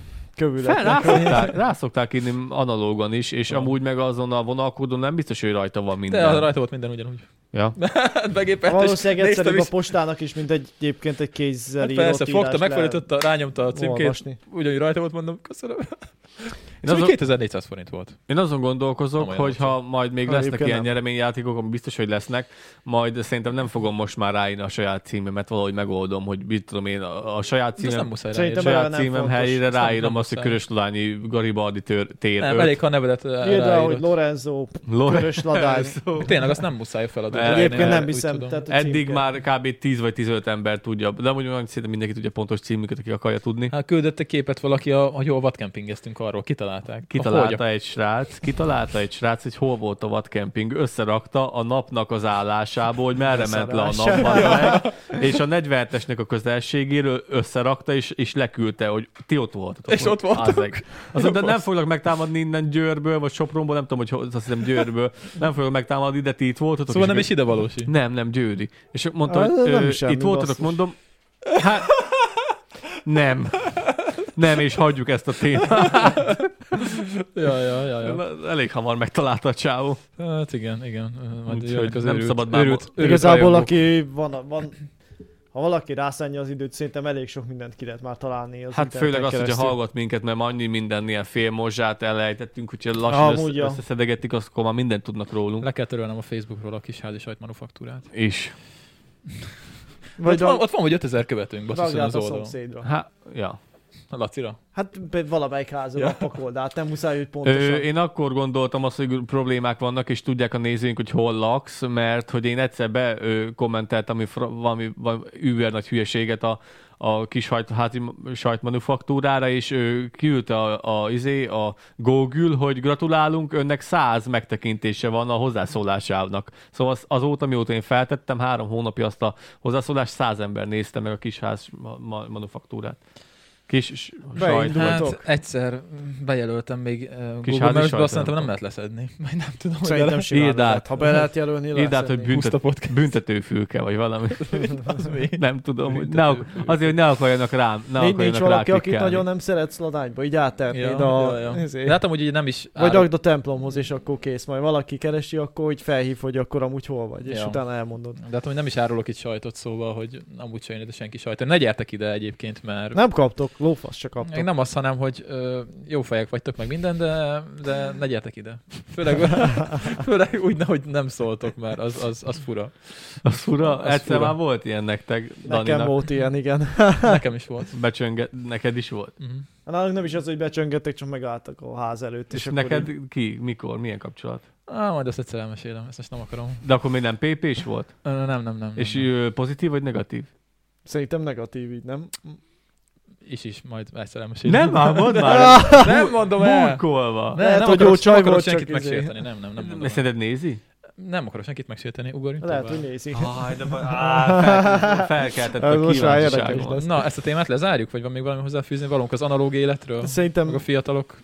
kövületnek. rá, szokták, rá szokták írni analógon is, és amúgy meg azon a vonalkódon nem biztos, hogy rajta van minden. De rajta volt minden ugyanúgy. Ja. Hát begépelt, és Valószínűleg egyszerűbb a postának is, mint egy, egyébként egy kézzel Hát persze, fogta, megfordította, rányomta a címkét, olvasni. ugyanúgy rajta volt, mondom, köszönöm. Ez azon, 2400 forint volt. én azon gondolkozok, Nem hogy ha majd még Ha, lesznek ilyen nem. nyereményjátékok, ami biztos, hogy lesznek, majd szerintem nem fogom most már ráírni a saját címemet, valahogy megoldom, hogy mit tudom én, a, a saját ezt nem címem, muszáj Szerintem ráírni. saját nem címem fontos. helyére Ezt nem- ráírom nem azt, hogy muszáj. Köröslányi Garibaldi tör, tér Nem, öt. elég, ha a nevedet Írd rá, hogy ráírod. Lorenzo, Lore- körös ladány. Tényleg, azt nem muszáj feladni. Egyébként Egyébként nem hiszem. Tehát Eddig már kb. 10 vagy 15 ember tudja, de olyan szerintem mindenki tudja pontos címüket, aki akarja tudni. Hát küldött egy képet valaki, a, hogy hol vadkempingeztünk arról, kitalálták. Kitalálta egy srác, kitalálta egy srác, hogy hol volt a vadkemping, összerakta a napnak az állásából, hogy merre ment le a napban meg, és a 47-esnek a közelségéről összerakta, és, és leküldte, hogy ti ott voltatok. És ott voltatok. Azok, de nem foglak megtámadni innen Győrből, vagy Sopronból, nem tudom, hogy azt hiszem Győrből, nem foglak megtámadni, de ti itt voltatok. Szóval nem is ide valósi. nem, nem, Győri. És mondta, Ah, hogy nem ö, semmi, itt voltatok, basszus. mondom, hát nem. Nem, és hagyjuk ezt a témát. Ja, ja, ja, ja. Elég hamar megtalálta a csávó. Hát igen, igen. Majd Úgyhogy jönnek az nem őrült, szabad már őrült, őrült Igazából, rajongók. aki van, van, ha valaki rászánja az időt, szerintem elég sok mindent ki lehet már találni. Az Hát főleg az, hogyha keresztül. hallgat minket, mert annyi minden ilyen félmozsát elejtettünk, hogyha Amúgy, lassan össze, ja. összeszedegetik, azt akkor már mindent tudnak rólunk. Le kell törölnem a Facebookról a kis házi sajtmanufaktúrát. És. Vagy ott, van, ott van, hogy 5000 követőnk, basszus az a oldalon. szomszédra. Hát, ja. A Lacira. Hát valamelyik házon Ja. pakold át, nem muszáj, hogy pontosan. Ö, én akkor gondoltam azt, hogy problémák vannak, és tudják a nézőink, hogy hol laksz, mert hogy én egyszer be ö, kommenteltem ami fra- valami, valami über nagy hülyeséget a, a kis sajt, házi sajtmanufaktúrára, és ő kiülte a, a, izé, a Google, hogy gratulálunk, önnek száz megtekintése van a hozzászólásának. Szóval az, azóta, mióta én feltettem, három hónapja azt a hozzászólást, száz ember nézte meg a kis ház ma, ma, manufaktúrát. Kis sajt. Hát egyszer jelöltem még uh, Kis Google Maps-be, sajton. azt szerintem nem lehet leszedni. Majd nem tudom, hogy Szerintem bele- simán Írd át. Ha be lehet jelölni, Írd át, hogy büntet, büntetőfülke, vagy valami. Az mi? Nem tudom, hogy ne, azért, hogy ne akarjanak rám, ne Nincs, akarjanak nincs valaki, akit nagyon nem szeretsz ladányba, így áttennéd Ja, a... ja, ja. izé. De hát amúgy ugye nem is Vagy árul- rakd a templomhoz, és akkor kész. Majd valaki keresi, akkor úgy felhív, hogy akkor amúgy hol vagy, és Ja. utána elmondod. De hát amúgy nem is árulok itt sajtot, szóval, hogy amúgy se ide senki sajtot. Ne gyertek ide egyébként, mert Nem kaptok, lófasz se kaptok. Még nem azt, hanem, hogy ö, jó fejek vagytok meg minden, de, de ne gyertek ide. Főleg, főleg úgy, hogy nem szóltok, mert az, az, az fura. Az fura, Az egyszer fura. már volt ilyen nektek, Nekem Daninak. volt ilyen, igen. Nekem is volt. Becsönge, neked is volt. Uh-huh. Nálunk nem is az, hogy becsöngettek, csak megálltak a ház előtt. És, És, neked így- ki, mikor, milyen kapcsolat? Ah, majd azt egyszer elmesélem, ezt most nem akarom. De akkor még nem PP is volt? Nem, nem, nem. nem És nem. pozitív vagy negatív? Szerintem negatív így, nem? Is is, majd egyszer elmesélem. Nem, már mondd már! nem mondom el! Burkolva! Ne, Lehet, nem hogy akarok, jó csaj nem akarok senkit csak izé. megsérteni, nem, nem, nem mondom. Szerinted nézi? Nem akarok senkit megsérteni, ugorjunk Lehet, hogy nézi. Aj, de Á, fel- felkeltett a lesz. Na, ezt a témát lezárjuk, vagy van még valami hozzáfűzni valónk az analóg életről? Szerintem Meg a fiatalok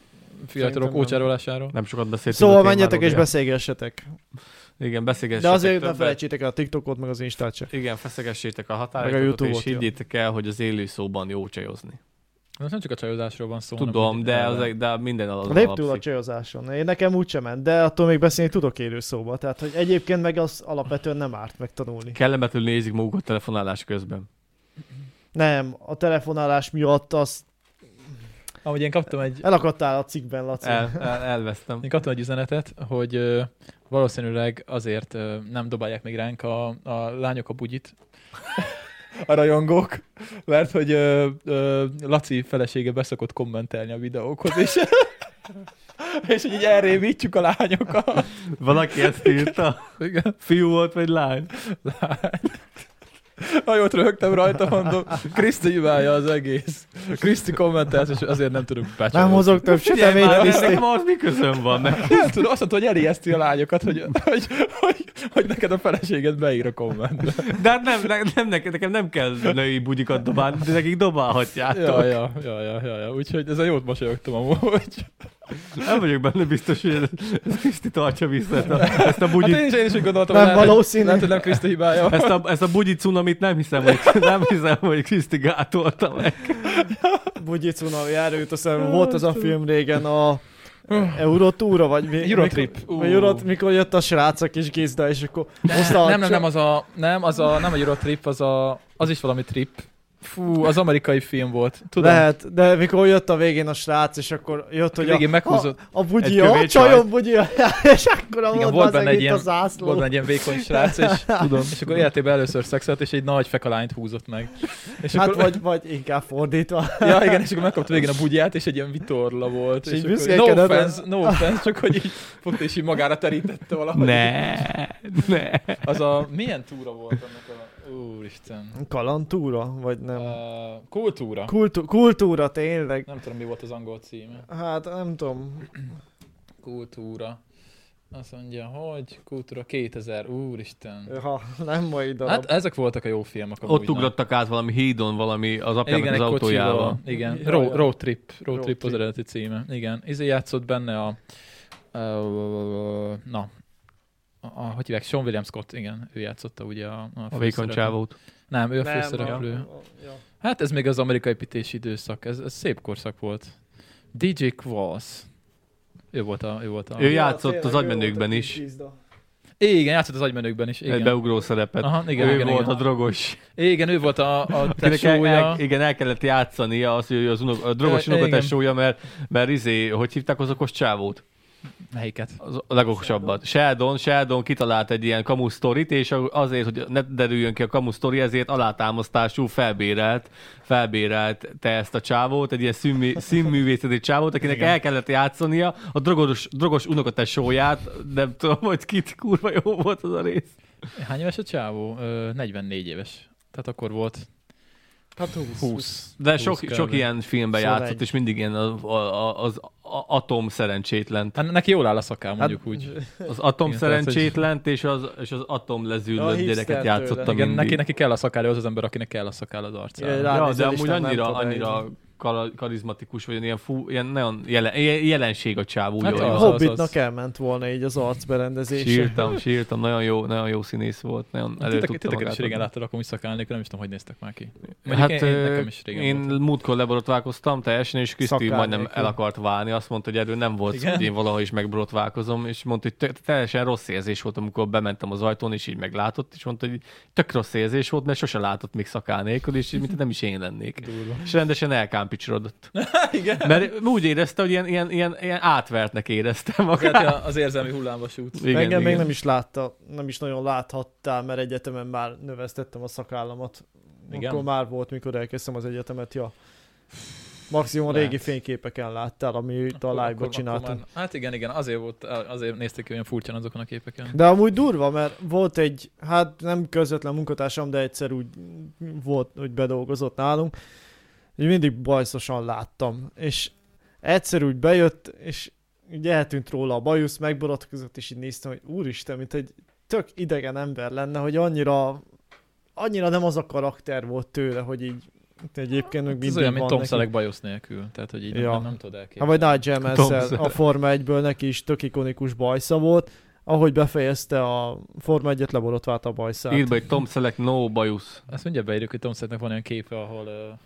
fiatalok ócsárolásáról. Nem sokat beszéltünk. Szóval menjetek és beszélgessetek. Igen. Beszélgessetek. De azért ne felejtsétek el a TikTokot, meg az Instát se. Igen, feszegessétek a Meg a határokat, YouTube-ot, és ja. higgyétek el, hogy az élő szóban jó csajozni. Most nem csak a csajozásról van szó. Tudom, de, az, de minden alatt Lép túl a csajozáson. Én nekem úgysem ment, de attól még beszélni tudok élő szóba. Tehát, hogy egyébként meg az alapvetően nem árt megtanulni. Kellemetül nézik magukat telefonálás közben. Nem, a telefonálás miatt az Amúgy én kaptam egy, elakadtál a cikkben, Laci. El, el, elvesztem. én kaptam egy üzenetet, hogy ö, valószínűleg azért ö, nem dobálják még ránk a, a lányok a bugyit, a rajongók, mert hogy ö, ö, Laci felesége beszokott kommentelni a videókhoz, és, és hogy így elrémítjük a lányokat. Valaki ezt írta? Igen, Fiú volt, vagy lány? lány. Hajót röhögtem rajta, mondom, Kriszti hibája az egész. Kriszti kommentelt, és azért nem tudunk Nem becsülni. hozok több már, Kriszti. nekem az mi közöm van neki? Nem tudom, azt mondta, hogy elijeszti a lányokat, hogy, hogy, hogy, hogy neked a feleséged beír a kommentbe. De hát nem, nem, nem nekem, nekem nem kell női bugyikat dobálni, de nekik dobálhatjátok. Ja, ja, ja, ja, ja, ja. úgyhogy ezen jót mosolyogtam amúgy. Nem vagyok benne biztos, hogy ez, ez Kriszti tartsa vissza ezt a, ezt a Hát bugyit. én is, én is úgy gondoltam, Nem lehet, valószínű. Lehet, hogy nem Kriszti hibája. Ezt a, ezt a bugyi cunamit nem hiszem, hogy, nem hiszem, hogy Kriszti gátolta meg. Bugyi cunami erőt, aztán volt az a film régen a Eurotúra, vagy mi? Eurotrip. Mikor, Eurot, mikor jött a srác a kis gizda, és akkor a Nem, nem, nem, az a, nem, az a, nem a Eurotrip, az a, az is valami trip. Fú, az amerikai film volt. Tudom. Lehet, de mikor jött a végén a srác, és akkor jött, hogy végén a, meghúzott. a, a bugyi, a csajom bugyi, és akkor a Igen, volt, benne egy ilyen, a zászló. volt benne egy ilyen vékony srác, és, tudom, és akkor életében először szexelt, és egy nagy fekalányt húzott meg. És Hát akkor, vagy, vagy inkább fordítva. Ja, igen, és akkor megkapta végén a bugyját, és egy ilyen vitorla volt. És És, így akkor, no offense, no offense, csak hogy így fogta, és így magára terítette valahogy. Ne, ne. Az a, milyen túra volt annak úristen. Kalantúra? Vagy nem? Uh, kultúra. Kultú- kultúra, tényleg. Nem tudom, mi volt az angol címe. Hát nem tudom. Kultúra. Azt mondja, hogy kultúra 2000, úristen. Ha nem mai darab. Hát ezek voltak a jó filmek. amúgy, Ott na. ugrottak át valami hídon, valami az apjának Igen, az autójával. kocsival. Igen, Ja, road, road trip. Road, Road trip az trip. eredeti címe. Igen. Izé játszott benne a... Uh, na. A, a, hogy hívják? Sean William Scott, igen. Ő játszotta ugye a, a, A vékony csávót. Nem, ő a főszereplő. ja. Ja. Hát ez még az amerikai építési időszak. Ez, ez szép korszak volt. DJ Qualls. Ő volt a... Ő, volt a... Ő játszott tényleg, az agymenőkben is. gizda. Igen, játszott az agymenőkben is. Egy Igen, beugró szerepet. Aha, igen, ő igen, volt igen. a drogos. igen ő volt a, a Akinek el, tesója. el, igen, el kellett játszania az, hogy az unok, a drogos unokatesója, mert, mert izé, hogy hívták az okos csávót? Melyiket? Az a legokosabbat. Sheldon, Sheldon kitalált egy ilyen kamu sztorit, és azért, hogy ne derüljön ki a kamu sztori, ezért alátámasztású felbérelt, felbérelt te ezt a csávót, egy ilyen színmű, színművészeti csávót, akinek Igen. el kellett játszania a drogos, drogos unokatesóját, nem tudom, hogy kit kurva jó volt az a rész. Hány éves a csávó? Ö, 44 éves. Tehát akkor volt Hát 20. 20. De 20 sok, sok ilyen filmben Szóval játszott, egy. és mindig ilyen az, az, atom szerencsétlen. Hát neki jól áll a szakál, mondjuk Hát, úgy. Az atom Igen, tehát, szerencsétlent és az, és az atom lezűlött gyereket játszotta Igen, mindig. neki, neki kell a szakál, ő az az ember, akinek kell a szakál az arcára. Igen, Ja, de amúgy annyira, annyira kala- karizmatikus, vagy ilyen, fú, ilyen nagyon jelen, jelenség a csávó. Hát az, Hobbitnak az. elment volna így az arcberendezése. Sírtam, sírtam, nagyon jó, nagyon jó színész volt, nagyon elő Titek, tudta titeket is régen láttalak, amúgy szakál nélkül, nem is tudom, hogy néztek már ki. Mondjuk Hát én, nekem is régen én volt. múltkor leborotválkoztam teljesen, és Kriszti majdnem el akart válni. Azt mondta, hogy erről nem volt, Igen? hogy én valahogy is megborotválkozom, és mondta, hogy te- teljesen rossz érzés volt, amikor bementem az ajtón, és így meglátott, és mondta, hogy tök rossz érzés volt, mert sose látott még szakál nélkül, és mint nem is én lennék. Durva. És rendesen elkámpicsorodott. Igen. Mert úgy érezte, hogy ilyen, ilyen, ilyen, ilyen átvertnek érezte magát. Tehát az érzelmi hullámvasút. Igen, Engem még igen. nem is látta, nem is nagyon láthattál, mert egyetemen már növesztettem a szakállamat. Igen? Akkor már volt, mikor elkezdtem az egyetemet, ja. Maximum Lehet. régi fényképeken láttál, ami a live-ba már- Hát igen, igen, azért, volt, azért nézték ki olyan furcsán azokon a képeken. De amúgy durva, mert volt egy, hát nem közvetlen munkatársam, de egyszer úgy volt, hogy bedolgozott nálunk, hogy mindig bajszosan láttam, és egyszer úgy bejött, és így eltűnt róla a bajusz, megborotkozott, és így néztem, hogy úristen, mint egy tök idegen ember lenne, hogy annyira, annyira nem az a karakter volt tőle, hogy így egyébként meg Ez mindig olyan, mint Tom. Selleck bajusz nélkül. Tehát, hogy így Ja. nem, nem tudod Hát elképzelni. vagy Nigel Mansell a Forma 1-ből neki is tök ikonikus bajsza volt. Ahogy befejezte a Forma 1-et, leborotvált a bajszát. Írd be, hogy Tom Selleck no bajusz. Azt mindjárt beírjuk, hogy Tom Sellecknek van olyan képe, ahol uh,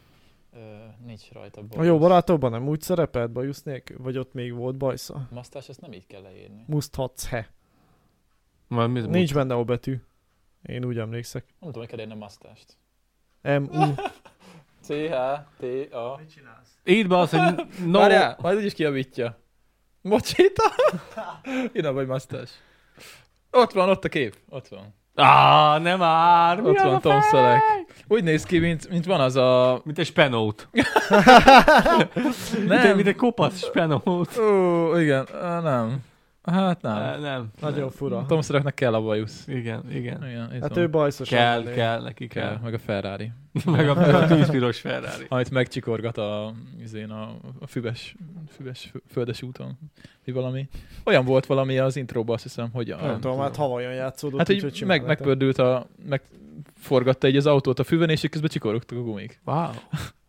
nincs rajta A bajusz. jó barátokban nem úgy szerepelt bajusz nélkül? Vagy ott még volt bajsza? Masztás, ezt nem így kell leírni. Musthathe. Majd mi- Nincs benne a betű. Én úgy emlékszek. Nem tudom, hogy kell írni a masztást. M-U. C-H-T-A. Írd be azt, hogy no... Várjál, majd úgyis kiavítja. Mocsita? Írna vagy masztás. Ott van, ott a kép. Ott van. Á, nem már! Mi Ott az van a Tom fej? Selleck. Úgy néz ki, mint, mint van az a... Mint egy spenót. Mint, egy, Nem. mint egy kopasz spenót. Ó, igen. Á, Nem. Hát nem. Nem. nem. Nagyon fura. Tom Sellecknek kell a bajusz. Igen, igen. Igen, Hát van. ő bajszos. Kell, ember. kell, neki kell. kell. Meg a Ferrari. Meg a, a tűzpiros Ferrari. Amit megcsikorgat a, izén a, a füves, füves fö- földes úton. Mi valami. Olyan volt valami az intróban, azt hiszem, hogy... A, Nem tudom, hát havajon játszódott. Hát, hogy meg, megpördült a... Megforgatta egy az autót a füven, és közben csikorogtak a gumik. Wow.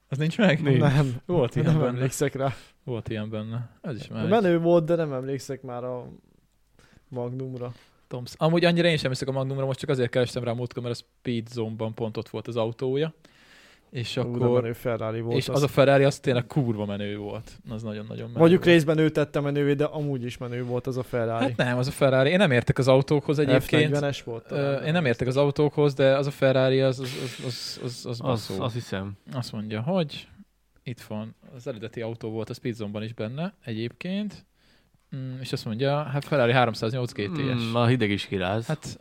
Az nincs meg? Nincs. Nem, Volt ilyen nem emlékszek rá. Volt ilyen benne. Ez is már egy Menő volt, de nem emlékszek már a Magnumra. Toms. Amúgy annyira én sem hiszek a Magnumra, most csak azért kerestem rá múltkor, mert a Speed Zone-ban pont ott volt az autója. És Ú, de akkor... menő Ferrari volt. és az a Ferrari az tényleg kurva menő volt. Az nagyon-nagyon menő Mondjuk volt. részben ő tette menővé, de amúgy is menő volt az a Ferrari. Hát nem, az a Ferrari. Én nem értek az autókhoz egyébként. F40-es volt. Talán. én nem értek az autókhoz, de az a Ferrari az, az, az, az, az, az, Az, baszó. azt hiszem. Azt mondja, hogy itt van, az eredeti autó volt a Speedzone-ban is benne egyébként, mm, és azt mondja, hát Ferrari 308 GTS. Mm, a hideg is kiráz. Hát,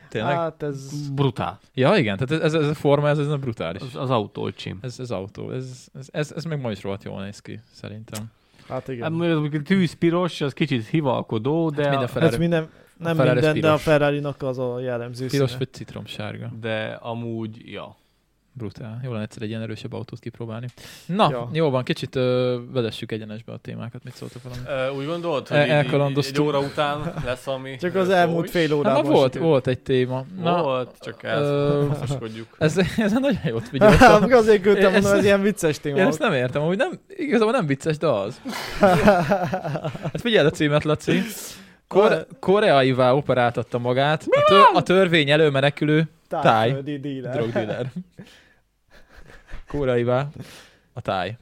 Hát tényleg? Hát ez... Brutál. Ja, igen, tehát ez, ez, ez a forma, ez, ez a brutális. Az, az autó, csim. Ez, ez autó, ez, ez, ez, ez meg ma is rohadt jól néz ki, szerintem. Hát Hát, igen. mondjuk a tűzpiros, az kicsit hivalkodó, de, minden a, Ferrari- Hát minden, nem Ferrari minden, de a piros. Ferrari-nak az a jellemző Piros színe. vagy citromsárga. de amúgy, ja. Brutál. Jó lenne egyszer egy ilyen erősebb autót kipróbálni. Na, Ja. jó van, kicsit ö, vezessük egyenesbe a témákat, mit szóltok valami. Uh, úgy gondolod, El- hogy így, egy óra után lesz valami Csak az elmúlt is? fél Hát órában. ma volt, sikerült. volt egy téma. Na, Volt, csak Ö, elszoskodjuk. ez, ez nagyon jót Hát, figyeltem. azért küldtem, mondom, ez ilyen vicces téma. Én ezt nem értem, hogy nem, igazából nem vicces, de az. Hát figyeld a címet, Laci. Kore- koreaivá operáltatta magát, a, tör- a törvény elől menekülő táj. Tájföldi dealer. Koreaivá a táj.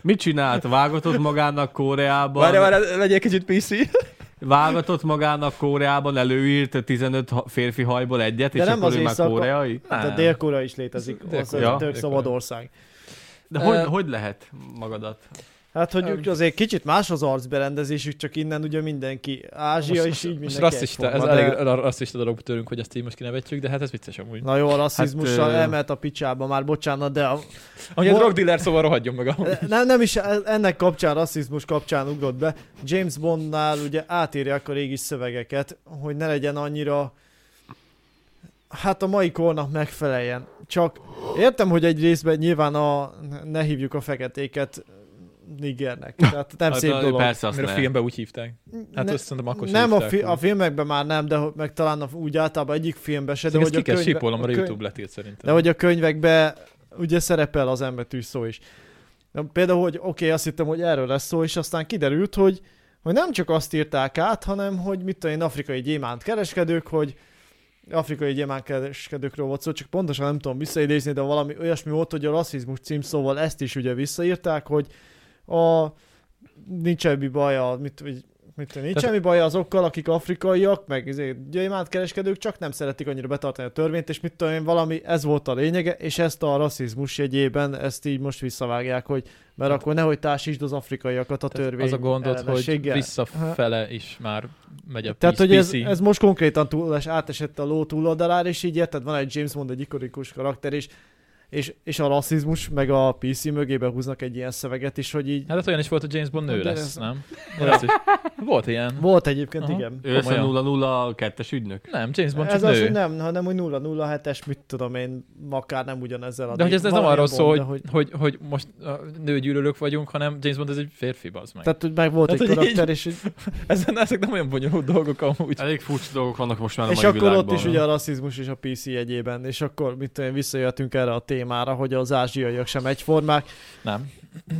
Mit csinált? Vágatott magának Koreában? Várj, várj, legyél kicsit PC. Vágatott magának Koreában, előírt 15 ha- férfi hajból egyet, De és nem akkor az ő már koreai? Tehát Dél-Korea is létezik. Dél-Korea. Az egy Ja. tök szabad ország. De hogy, hogy lehet magadat? Hát, hogy ők azért kicsit más az arcberendezésük, csak innen ugye mindenki, Ázsia Most- is így Most mindenki rasszista, ez elég de- ra- rasszista dolog tőlünk, hogy ezt így most kinevetjük, de hát ez vicces amúgy. Na jó, a rasszizmussal Hát, elment a picsába már, bocsánat, de a, Amúgy a Hol- drogdealer szóval rohadjon meg amúgy. nem, nem is ennek kapcsán, rasszizmus kapcsán ugrott be. James Bondnál ugye átírják a régi szövegeket, hogy ne legyen annyira hát a mai kornak megfeleljen. Csak értem, hogy egy részben nyilván a, ne hívjuk a feketéket Nigernek. Tehát nem Hát, szép na, dolog. Persze, azt Mert a filmben úgy hívták. Hát Ne- azt szerintem akkor nem a, fi- a filmekben már nem, de meg talán a, úgy általában egyik filmben se, de hogy a, könyve, sípolnom, mert a könyv- YouTube letilt szerintem. de hogy a könyvekben ugye szerepel az embertűs szó is. De például, hogy oké, okay, azt hittem, hogy erről lesz szó, és aztán kiderült, hogy, hogy nem csak azt írták át, hanem hogy mit tudom én, afrikai gyémánt kereskedők, hogy afrikai gyémánt kereskedőkről volt szó, csak pontosan nem tudom visszaidézni, de valami olyasmi volt, hogy a rasszizmus címszóval ezt is ugye visszaírták, hogy a nincs semmi baj a, mit, mit nincs Tehát- semmi baj azokkal, akik afrikaiak, meg izé, gyémántkereskedők, csak nem szeretik annyira betartani a törvényt, és mit tudom én, valami, ez volt a lényege, és ezt a rasszizmus jegyében, ezt így most visszavágják, hogy mert akkor nehogy társítsd az afrikaiakat a Tehát törvény az a gondod, hogy visszafele is már megy a Tehát, hogy ez, ez most konkrétan túl, átesett a ló túloldalára, és így érted, van egy James Bond, egy ikonikus karakter, és, és, és a rasszizmus, meg a PC mögébe húznak egy ilyen szöveget is, hogy így... Hát hát olyan is volt, hogy James Bond nő De lesz, ez- nem? Ez is. Volt ilyen. Volt egyébként, Aha. igen. Ő lesz a Komolyan. 002-es ügynök? Nem, James Bond ez csak az, nő. hogy nem, hanem hogy 007-es, mit tudom én, akár nem ugyanezzel a De hogy ez, ez nem arról szól, hogy, de hogy, hogy most nőgyűlölők vagyunk, hanem James Bond ez egy férfi, bazd meg. Tehát, hogy meg volt Tehát, egy hogy karakter, így- és, Ezen, ezek nem olyan bonyolult dolgok amúgy. Elég furcsa dolgok vannak most már a és mai akkor világban. ott is ugye a rasszizmus és a PC jegyében, és akkor mit tudom én, visszajöttünk erre a témára, témára, hogy az ázsiaiak sem egyformák, Nem.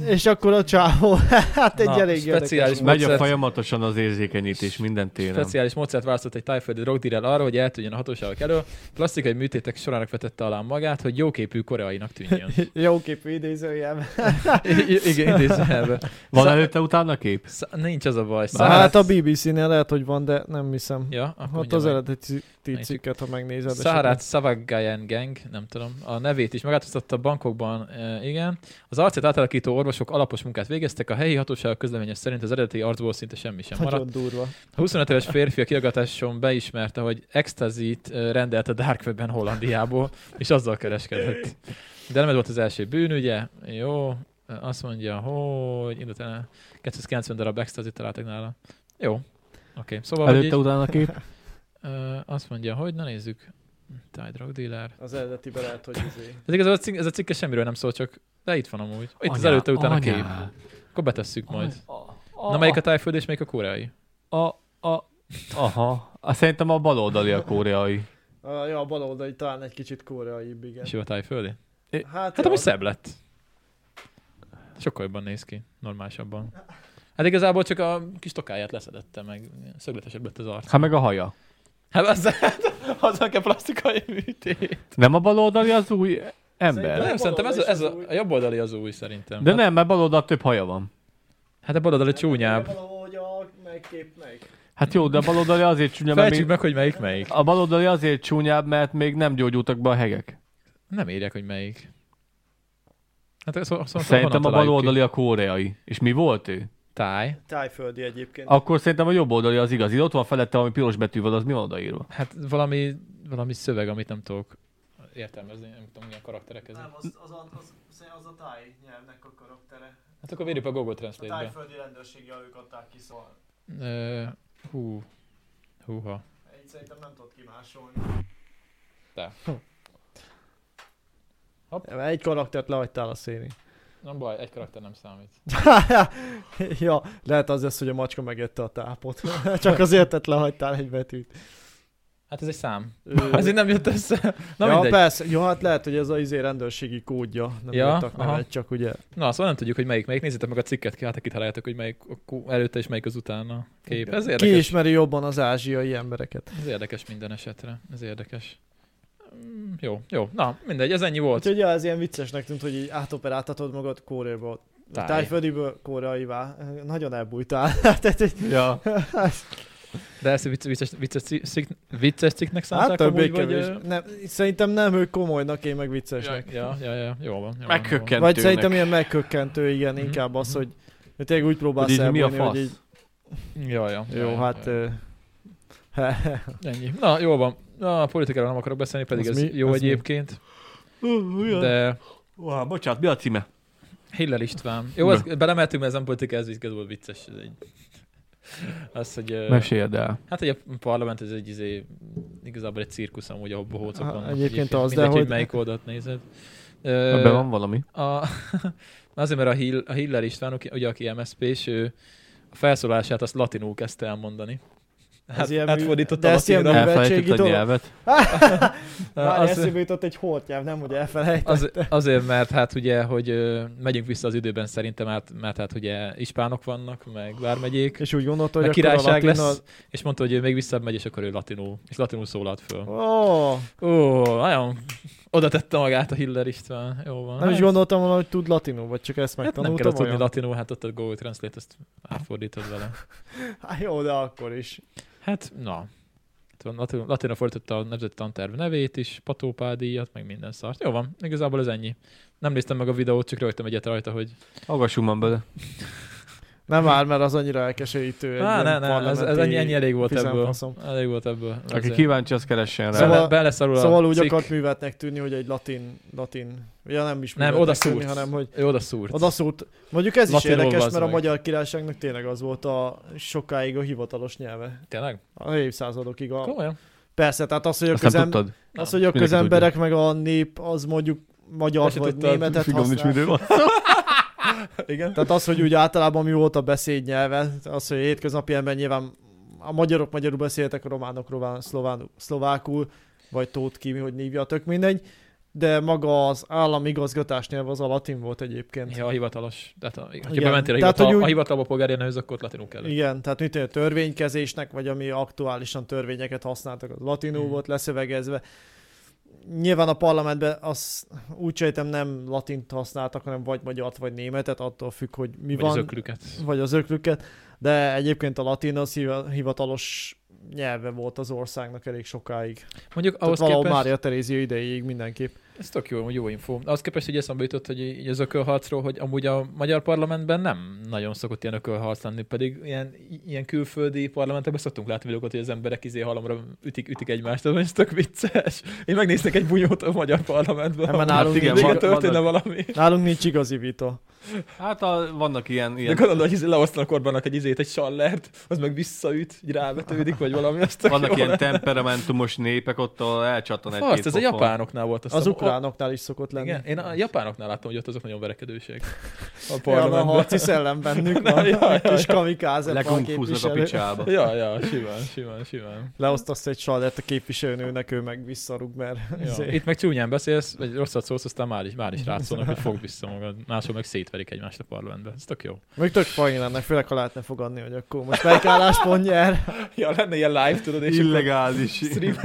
És akkor a csávó, hát egy Na, elég speciális. Megy a folyamatosan az érzékenyítés minden téren. Speciális módszert választott egy tájföldi drogdírer arra, hogy eltűnjön a hatóságok elől. Plastikai műtétek sorának vetette alá magát, hogy jóképű koreainak tűnjön. Jó képű idézőjel. I- i- igen, idézőjelben. Van Szá- előtte utána kép? Szá- nincs az a baj. Na, hát a BBC-nél lehet, hogy van, de nem hiszem. Ja, akkor Ott mondja az meg. eredeti cikket, ha megnézed. Saharat Savagayan Gang, nem tudom, a nevét is megváltoztatta a bankokban, e, igen. Az arcát átalakító orvosok alapos munkát végeztek, a helyi hatóságok közleménye szerint az eredeti arcból szinte semmi sem maradt. Nagyon durva. A 25 éves férfi a kiagatáson beismerte, hogy extazit rendelt a Dark Webben Hollandiából, és azzal kereskedett. De nem ez volt az első bűnügye. Jó, azt mondja, hogy indult el 290 darab extazit találtak nála. Jó, oké. Okay. Szóval, hogy így, Előtte utána kép? azt mondja, hogy na nézzük. Thai drug dealer. Az eredetiben lehet, hogy izé. Ez igazából a cikk, ez a cikke semmiről nem szól, csak de itt van amúgy. Itt az Anyá, előtte utána a kép. Akkor betesszük majd. A, Na melyik a tájföld és melyik a koreai? a, a, aha. Azt szerintem a baloldali a koreai. A, ja, a bal oldali talán egy kicsit koreaibb, igen. És jó a tájföldi? Hát, Hát amúgy szebb lett. Sokkal jobban néz ki, normálisabban. Hát igazából csak a kis tokáját leszedette, meg szögletesebb lett az arc. Hát meg a haja. Hát az, azzal kell plastikai műtét. Nem a baloldali az új ember? Szerintem- Nem, szerintem ez, a, ez az a, új. a jobb oldali az új szerintem. De hát, nem, mert baloldal több haja van. Hát a bal oldali csúnyább. Valahogy a megkép meg. Hát jó, de a baloldali azért csúnyább, mert még, meg, hogy melyik melyik. a baloldali azért csúnyább, mert még nem gyógyultak be a hegek. Nem írják, hogy melyik. Hát ez, szóval Szerintem a baloldali a koreai. És mi volt ő? Táj. Tájföldi egyébként. Akkor szerintem a jobb oldali az igazi. Ott van felette valami piros betűvel, az mi van odaírva? Hát valami, valami szöveg, amit nem tudok értelmezni, nem tudom, milyen karakterek ezek. az, az, a, az, az a táj nyelvnek a karaktere. Hát akkor vérjük a Google A Translate-be. tájföldi rendőrségi ők adták ki, szóval Ö, hú. Húha. így szerintem nem tudod kimásolni. De. Egy karaktert lehagytál a széni. Nem baj, egy karakter nem számít. ja, lehet az lesz, hogy a macska megette a tápot. Csak azért lehagytál egy betűt. Hát ez egy szám. Ő... Ezért nem jött össze. Na ja, mindegy. persze. Jó, hát lehet, hogy ez az izé rendőrségi kódja. Nem Ja, aha. nevet, csak ugye. Na, szóval nem tudjuk, hogy melyik, melyik. Nézzétek meg a cikket, ki, hát kitaláljátok, hogy melyik előtte és melyik az utána kép. Ez Ki érdekes. ismeri jobban az ázsiai embereket? Ez érdekes minden esetre. Ez érdekes. Mm, Jó, jó. Na, mindegy, ez ennyi volt. Úgyhogy ja, ez ilyen viccesnek tűnt, hogy így átoperáltatod magad Koreából. Táj. Tájföldiből koreaivá. Nagyon elbújtál. Tehát, hogy- Ja. De ezt vicces, vicces, vicces, cikk, vicces cikknek számták hát amúgy, többé vagy... kevés. ö, Nem, szerintem nem ők komolynak, én meg viccesnek. Ja, ja, ja, jó van. Jó van, jó van. Megkökkent. Vagy szerintem ilyen megkökkentő, igen, Mhm, inkább az, mhm. hogy hogy tényleg úgy próbálsz Hogy így mi a elbújni, hogy fasz? így, Ja, ja. jó, ja, hát... Ja, ö, Ennyi. Na, jó van. Na, a politikáról nem akarok beszélni, pedig Az ez mi? jó mi? egyébként. De... De Wow, bocsánat, mi a címe? Hiller István. Jó, az, belemeltünk, mert ez nem politika, ez igazából vicces. Ez egy... Az, hogy... Meséld el. Hát, hogy a parlament ez egy izé, igazából egy cirkusz amúgy, ahol bohócok vannak. egyébként az, de mindegy, hogy hogy- melyik oldalt nézed. Ebben van valami. A, azért, mert a, Hill, a Hiller István, ugye aki MSZP, és ő a felszólását azt latinul kezdte elmondani. Hát, ilyen mű- átfordította de ezt ilyen műveltségi a dolog. nyelvet. Már Az- eszébe jutott egy holtnyelv, nem ugye elfelejtett. Az, azért, mert hát ugye, hogy ö, megyünk vissza az időben szerintem, mert, mert hát ugye ispánok vannak, meg vármegyék, És úgy gondolta, hogy a királyság latin lesz, az... és mondta, hogy ő még visszabb megy, és akkor ő latinul, és latinul szólalt föl. Ó, Ó, nagyon oda tette magát a Hiller István. Jó van. nem is Hát- gondoltam volna, hogy tud latinul, vagy csak ezt Hát nem megtanultam kell tudni olyan? latinul, hát ott a Google Translate, ezt átfordítod vele. Hát jó, de akkor is. Hát, na. Latin, latinra fordította a nemzeti tanterv nevét is, patópádíjat, meg minden szart. Jó van, igazából ez ennyi. Nem néztem meg a videót, csak rögtem egyet rajta, hogy... Hallgassunk már bele. Nem már, mert az annyira elkeserítő. ilyen ne, ne, ez, ez ennyi, ennyi elég volt ebből. Elég volt ebből. Aki kíváncsi, az keressen rá. Szóval, Szóval- be, beleszarul a Szóval úgy cikk. akart művetnek tűnni, hogy egy latin, latin, ja nem is Nem, oda tűnni, szúrt. hanem hogy Ő oda szúrt. oda szúrt. Mondjuk ez is Latinul érdekes, bazd mert a meg. magyar királyságnak tényleg az volt a sokáig a hivatalos nyelve. Tényleg? A évszázadokig. A... Komolyan? Persze, tehát az, hogy a, közem... az, hogy a közemberek meg a nép az mondjuk magyar Te se vagy tudtad. németet használ. Igen. Tehát az, hogy úgy általában mi volt a beszédnyelve, az, hogy hétköznapi ember nyilván a magyarok magyarul beszéltek, a románok román, szlován, szlovákul, vagy tót ki, hogy hívja, tök mindegy. de maga az államigazgatás nyelv az a latin volt egyébként. Ja, a hivatalos. Tehát, a, ha Igen. bementél a, Tehát, hivatal, hogy úgy- a hivatalba polgári nyelvhöz, akkor latinul kell. Igen, tehát mint a törvénykezésnek, vagy ami aktuálisan törvényeket használtak, az latinul Mhm. volt leszövegezve. Nyilván a parlamentben az úgy sejtem nem latint használtak, hanem vagy magyart, vagy németet, attól függ, hogy mi Vagy van, az öklüket. vagy az öklüket, de egyébként a latin az hiva- hivatalos nyelve volt az országnak elég sokáig. Mondjuk Ahhoz ahhoz Tehát valahol képest, Mária Terézia idejéig mindenképp. Ez tök jó, jó info. Ahhoz képest, hogy eszembe jutott, hogy így az ökölharcról, hogy amúgy a magyar parlamentben nem nagyon szokott ilyen ökölharc lenni, pedig ilyen, ilyen külföldi parlamentekben szoktunk látni videókat, hogy az emberek izé halomra ütik, ütik egymást, ez tök vicces. Én megnéznék egy bunyót a magyar parlamentben. Nem, ahol nálunk igen, igen, van- történne valami. Nálunk nincs igazi vita. Hát a, vannak ilyen, De ilyen gondolod, hogy izé leosztanak Orbánnak egy izét, egy sallert, az meg visszaüt, így rávetődik, vagy valami. Azt vannak ilyen lenne. temperamentumos népek, ott elcsattan egy Azt, ez a japánoknál volt. Azt Az ukránoknál is szokott lenni. Igen, én a japánoknál láttam, hogy ott azok nagyon verekedőség. A Ja, a parlamentben. harci szellem bennük van. ja, ja, Kis ja. kamikáze lekungfúznak a picsába. Ja, ja, simán, simán, simán. Leosztasz egy sallert a képviselőnőnek, ő meg visszarúg, mert Ja. izé- Itt meg csúnyán beszélsz, vagy rosszat szólsz, aztán már is, már is rátszolnak, hogy fogd vissza magad. Máshol meg szétverik egymást a parlamentben. Ez tök jó. Még tök fajn lenne, főleg ha lehetne fogadni, hogy akkor most melyik álláspont nyer. Ja, lenne ilyen live, tudod, és Illegális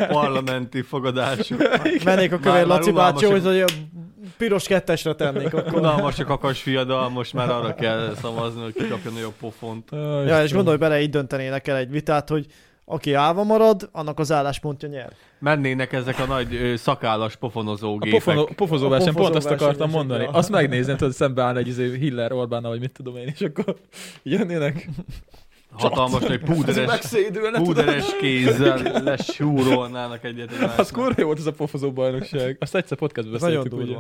parlamenti fogadások. Mennék a kövér Laci bácsi, hogy unalmasak. a piros kettesre tennék akkor. Unalmas a kakas fiadal, most már arra kell szavazni, hogy ki kapja nagyobb pofont. Ja, és gondolj bele, így döntenének el egy vitát, hogy aki állva marad, annak az álláspontja nyer. Mennének ezek a nagy ö, szakállas pofonozó A gépek. pofonó, pofozó A verseny, pont pofozó azt akartam mondani. ja. Azt megnézni, tudod, szembeáll egy izé Hiller Orbánnal, vagy mit tudom én, és akkor jönnének. Hatalmas nagy púderes, púderes kézzel lesúrolnának egyet. Az kurva jó volt ez a pofozó bajnokság. Azt egyszer nagyon beszéltük, ugye?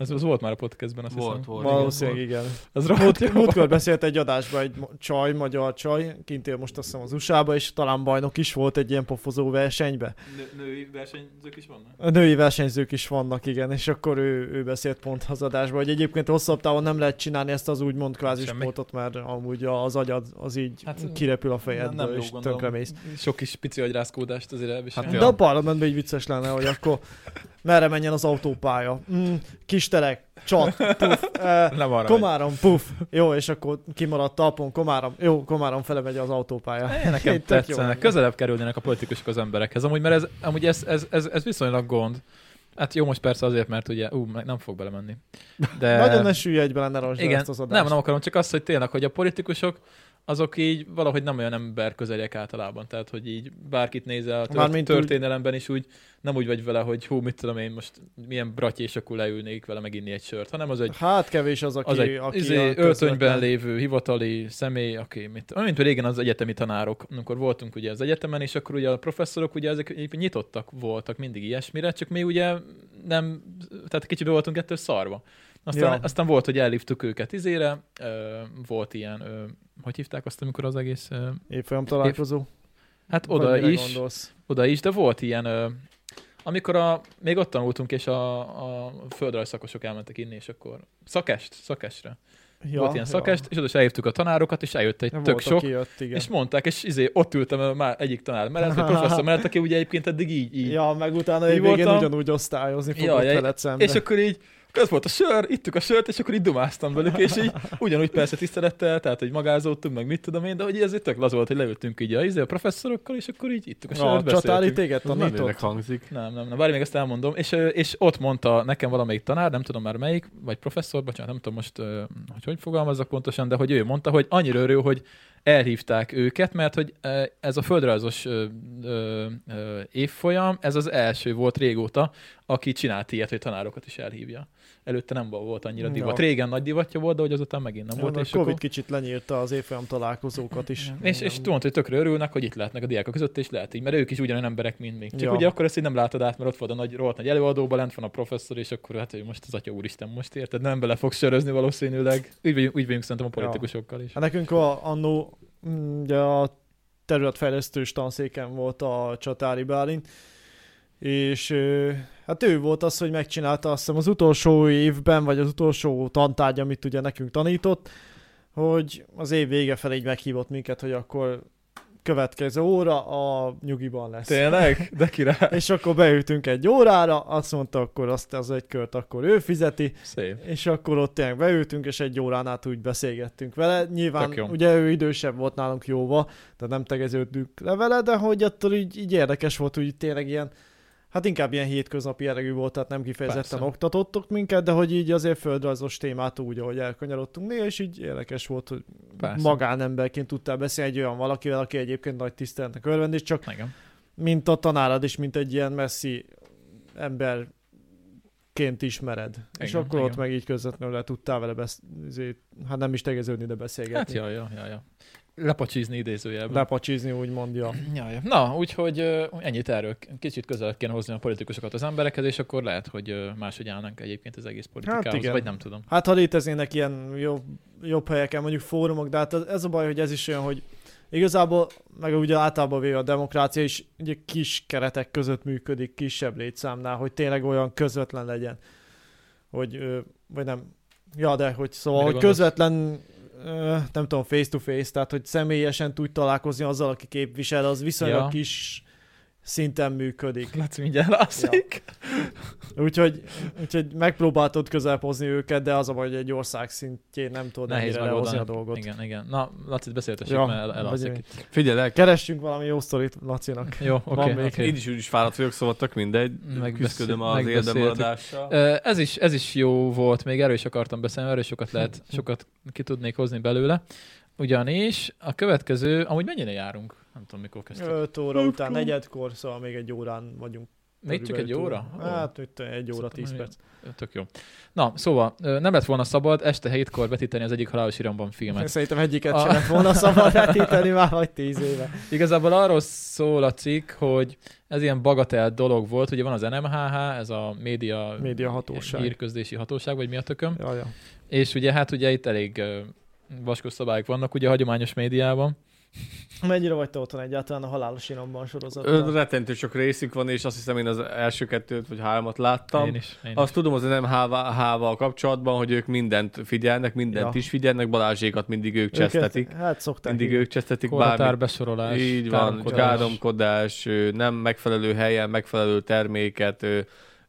Az, az, volt már a podcastben, azt Volt, hiszem. volt. Valószínűleg igen. Az rohadt jó. Múltkor beszélt egy adásban egy csaj, magyar csaj, kint él most azt hiszem az USA-ba, és talán bajnok is volt egy ilyen pofozó versenybe. Nő, női versenyzők is vannak? A női versenyzők is vannak, igen, és akkor ő, ő beszélt pont az adásban, hogy egyébként hosszabb távon nem lehet csinálni ezt az úgymond kvázi Semmi. sportot, mert amúgy az agyad az így Hát, hát, kirepül a fejedből, nem jó, és tönkremész. Sok kis pici agyrázkódást azért elviselni. Hát De a parlamentben így vicces lenne, hogy akkor merre menjen az autópálya. Mm, kis terek, csat, puf, eh, Nem arra megy. Komárom, puf. Jó, és akkor kimaradt talpon, Komárom. Jó, Komárom fele megy az autópálya. Én nekem jó tetszenek. Közelebb kerülnének a politikusok az emberekhez. Amúgy, mert ez, amúgy ez, ez, ez, ez viszonylag gond. Hát jó, most persze azért, mert ugye, ú, nem fog belemenni. De... Nagyon ne süllyedj bele, ne Igen, ezt az adást. nem, nem akarom, csak azt, hogy tényleg, hogy a politikusok azok így valahogy nem olyan ember közeliek általában. Tehát, hogy így bárkit nézel a tört, Mármint történelemben is úgy, nem úgy vagy vele, hogy hú, mit tudom én, most milyen braty, és akkor leülnék vele meginni egy sört, hanem az egy Hát kevés az, aki, az egy aki izé, öltönyben közvetlen- lévő hivatali személy, aki mit, mint hogy régen az egyetemi tanárok, amikor voltunk ugye az egyetemen, és akkor ugye a professzorok ugye ezek nyitottak voltak mindig ilyesmire, csak mi ugye nem, tehát kicsit be voltunk ettől szarva. Aztán, Ja. aztán volt, hogy elhívtuk őket izére, ö, volt ilyen, ö, hogy hívták azt, amikor az egész, ö, Évfolyam találkozó. hát Vagy oda is, Gondolsz? oda is, de volt ilyen, ö, amikor a, még ott tanultunk, és a, a földrajz szakosok elmentek inni, és akkor szakest, szakestre. Ja, volt ilyen szakest, és oda is elhívtuk a tanárokat, és eljött egy Ja, tök sok, jött, igen. és mondták, és izé, ott ültem már egyik tanár mellett, vagy professzor mellett, aki ugye egyébként eddig így, így. Ja, meg utána egy végén voltam? ugyanúgy osztályozni fogok Ja, ja, veled szembe. És akkor így, az volt a sör, ittük a sört, és akkor így dumáztam velük, és így ugyanúgy persze tisztelettel, tehát hogy magázódtunk, meg mit tudom én, de hogy ez egy tök volt, hogy leültünk így a, izé, a professzorokkal, és akkor így ittük a sört, a csatári beszéltünk. téged Az menőnek tanított. hangzik. Nem, nem, nem, várj, még ezt elmondom. És, és ott mondta nekem valamelyik tanár, nem tudom már melyik, vagy professzor, bocsánat, nem tudom most, hogy hogy fogalmazzak pontosan, de hogy ő mondta, hogy annyira örül, hogy elhívták őket, mert hogy ez a földrajzos ö, évfolyam, ez az első volt régóta, aki csinált ilyet, hogy tanárokat is elhívja. Előtte nem volt annyira Ja. divat. Régen nagy divatja volt, de hogy azután megint nem Ja, volt. És, Covid akkor, kicsit lenyírta az évfolyam találkozókat is. és, és mondta, hogy tökre örülnek, hogy itt lehetnek a diákok között, és lehet így, mert ők is ugyanolyan emberek, mint mi. Csak Ja. ugye akkor ezt így nem látod át, mert ott volt a nagy, rohadt nagy előadóban, lent van a professzor, és akkor hát ő most az atya úristen, most érted, nem bele fog sörözni valószínűleg. Úgy vagyunk, úgy vagyunk szerintem a politikusokkal is. Hát nekünk a, annó mm, ugye a területfejlesztős tanszéken volt a Csatári Bálint, és hát ő volt az, hogy megcsinálta azt hiszem az utolsó évben, vagy az utolsó tantárgy, amit ugye nekünk tanított, hogy az év vége felé így meghívott minket, hogy akkor következő óra a nyugiban lesz. Tényleg? De király. És akkor beültünk egy órára, azt mondta, akkor azt az egy kört akkor ő fizeti, Szép. és akkor ott tényleg beültünk, és egy órán át úgy beszélgettünk vele. Nyilván, ugye ő idősebb volt nálunk jóva, tehát nem tegeződtünk le vele, de hogy attól így, így érdekes volt, hogy tényleg ilyen, hát inkább ilyen hétköznapi jellegű volt, tehát nem kifejezetten Persze. oktatottok minket, de hogy így azért földrajzos témát úgy, ahogy elkanyarodtunk néha, és így érdekes volt, hogy Persze. magánemberként tudtál beszélni egy olyan valakivel, aki egyébként nagy tiszteletnek örvend, és csak Igen. mint a tanárad is, mint egy ilyen messzi emberként ismered. Igen, és Igen, akkor ott igen. meg így közvetlenül le tudtál vele besz- izé, hát nem is tegeződni, de Hát beszélgetni. ja, ja, ja, ja. Lepacsizni idézőjelben. Lepacsizni, úgy mondja. Ja, ja. Na, úgyhogy ennyit erről. Kicsit közel kéne hozni a politikusokat az emberekhez, és akkor lehet, hogy máshogy állnánk egyébként az egész politikához, igen. vagy nem tudom. Hát ha léteznének ilyen jobb, jobb helyeken, mondjuk fórumok, de hát ez a baj, hogy ez is olyan, hogy igazából, meg ugye általában véve a demokrácia is ugye kis keretek között működik, kisebb létszámnál, hogy tényleg olyan közvetlen legyen, hogy, vagy nem, ja, de hogy szóval, Mire hogy gondolsz? közvetlen, nem tudom, face to face, tehát hogy személyesen tudj találkozni azzal, aki képvisel, az viszonylag Ja. kis szinten működik. Laci mindjárt alszik. Úgyhogy, úgyhogy megpróbáltad közelebb hozni őket, de az a baj, hogy egy ország szintjén nem tudod Nehéz ennyire lehozni a dolgot. Igen, igen. Na, Laci, beszéltessük, Ja, mert el, elalszik. Figyelj el, Keressünk valami jó sztorit Lacinak. Jó, oké. Még. oké. én is úgy is fáradt vagyok, szóval tök mindegy. Küzdködöm az érdemaradással. Ez is, ez is jó volt, még erről is akartam beszélni, erről sokat lehet, sokat ki tudnék hozni belőle. Ugyanis a következő, amúgy mennyire járunk? Nem tudom, mikor kezdtük. 5 óra után, negyedkor, szóval még egy órán vagyunk. Még csak egy óra? túl. Hát, itt egy óra, Szóval 10 perc. Tök jó. Na, szóval nem lett volna szabad este hétkor betíteni az egyik halálos iramban filmet. Szerintem egyiket A- sem lett volna szabad vetíteni már vagy 10 éve. Igazából arról szól a cikk, hogy ez ilyen bagatel dolog volt, ugye van az NMHH, ez a média, Média hatóság. hírközlési hatóság, vagy mi a tököm. Ja, ja. És ugye hát ugye itt elég vaskos szabályok vannak ugye a hagyományos médiában. Mennyire vagy te otthon egyáltalán a halálos iramban sorozatban? Rettentő sok részük van, és azt hiszem én az első kettőt vagy háromat láttam. Én is. Én Azt tudom az NMH-val kapcsolatban, hogy ők mindent figyelnek, mindent Ja. is figyelnek, Balázsékat mindig ők csesztetik. Hát szokták. Mindig így. ők csesztetik Korhatár bármit. besorolás. Így van, káromkodás. nem megfelelő helyen, megfelelő terméket,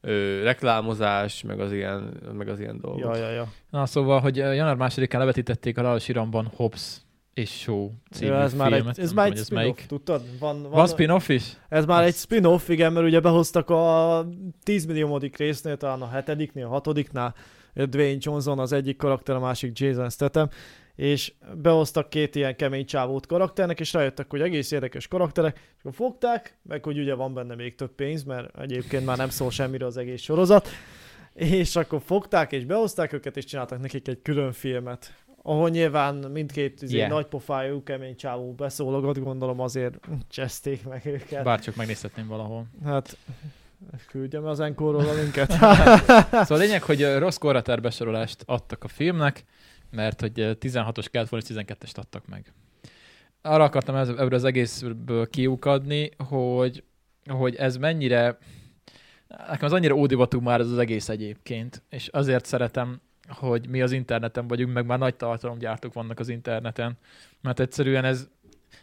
ö, reklámozás, meg az ilyen, meg az ilyen dolgok. Ja, ja, ja. Na szóval, hogy január másodikán levetítették a halálos iramban Hobbs és Show című Ja, ez már filmet. egy, ez már egy ez spin-off, tudtad? Van, van, Van spin-off is? Ez már Az- egy spin-off, igen, mert ugye behoztak a 10 milliómodik résznél, talán a hetediknél, a hatodiknál, Dwayne Johnson az egyik karakter, a másik Jason Statham, és behoztak két ilyen kemény csávót karakternek, és rájöttek, hogy egész érdekes karakterek, és akkor fogták, meg hogy ugye van benne még több pénz, mert egyébként már nem szól semmiről az egész sorozat, és akkor fogták, és behozták őket, és csináltak nekik egy külön filmet, ahol nyilván mindkét yeah. Yeah. nagy pofájú, kemény csávó beszólogat, gondolom azért cseszték meg őket. Bárcsak megnézhetném valahol. Hát, küldjem az enkorról a linket. Szóval a lényeg, hogy rossz korhatár besorolást adtak a filmnek, mert hogy ö, 16-os kellett volna, és 12-est adtak meg. Arra akartam ebből az egészből kiukadni, hogy, hogy ez mennyire, nekem az annyira ódivatú már ez az egész egyébként, és azért szeretem, hogy mi az interneten vagyunk, meg már nagy tartalomgyártók vannak az interneten, mert egyszerűen ez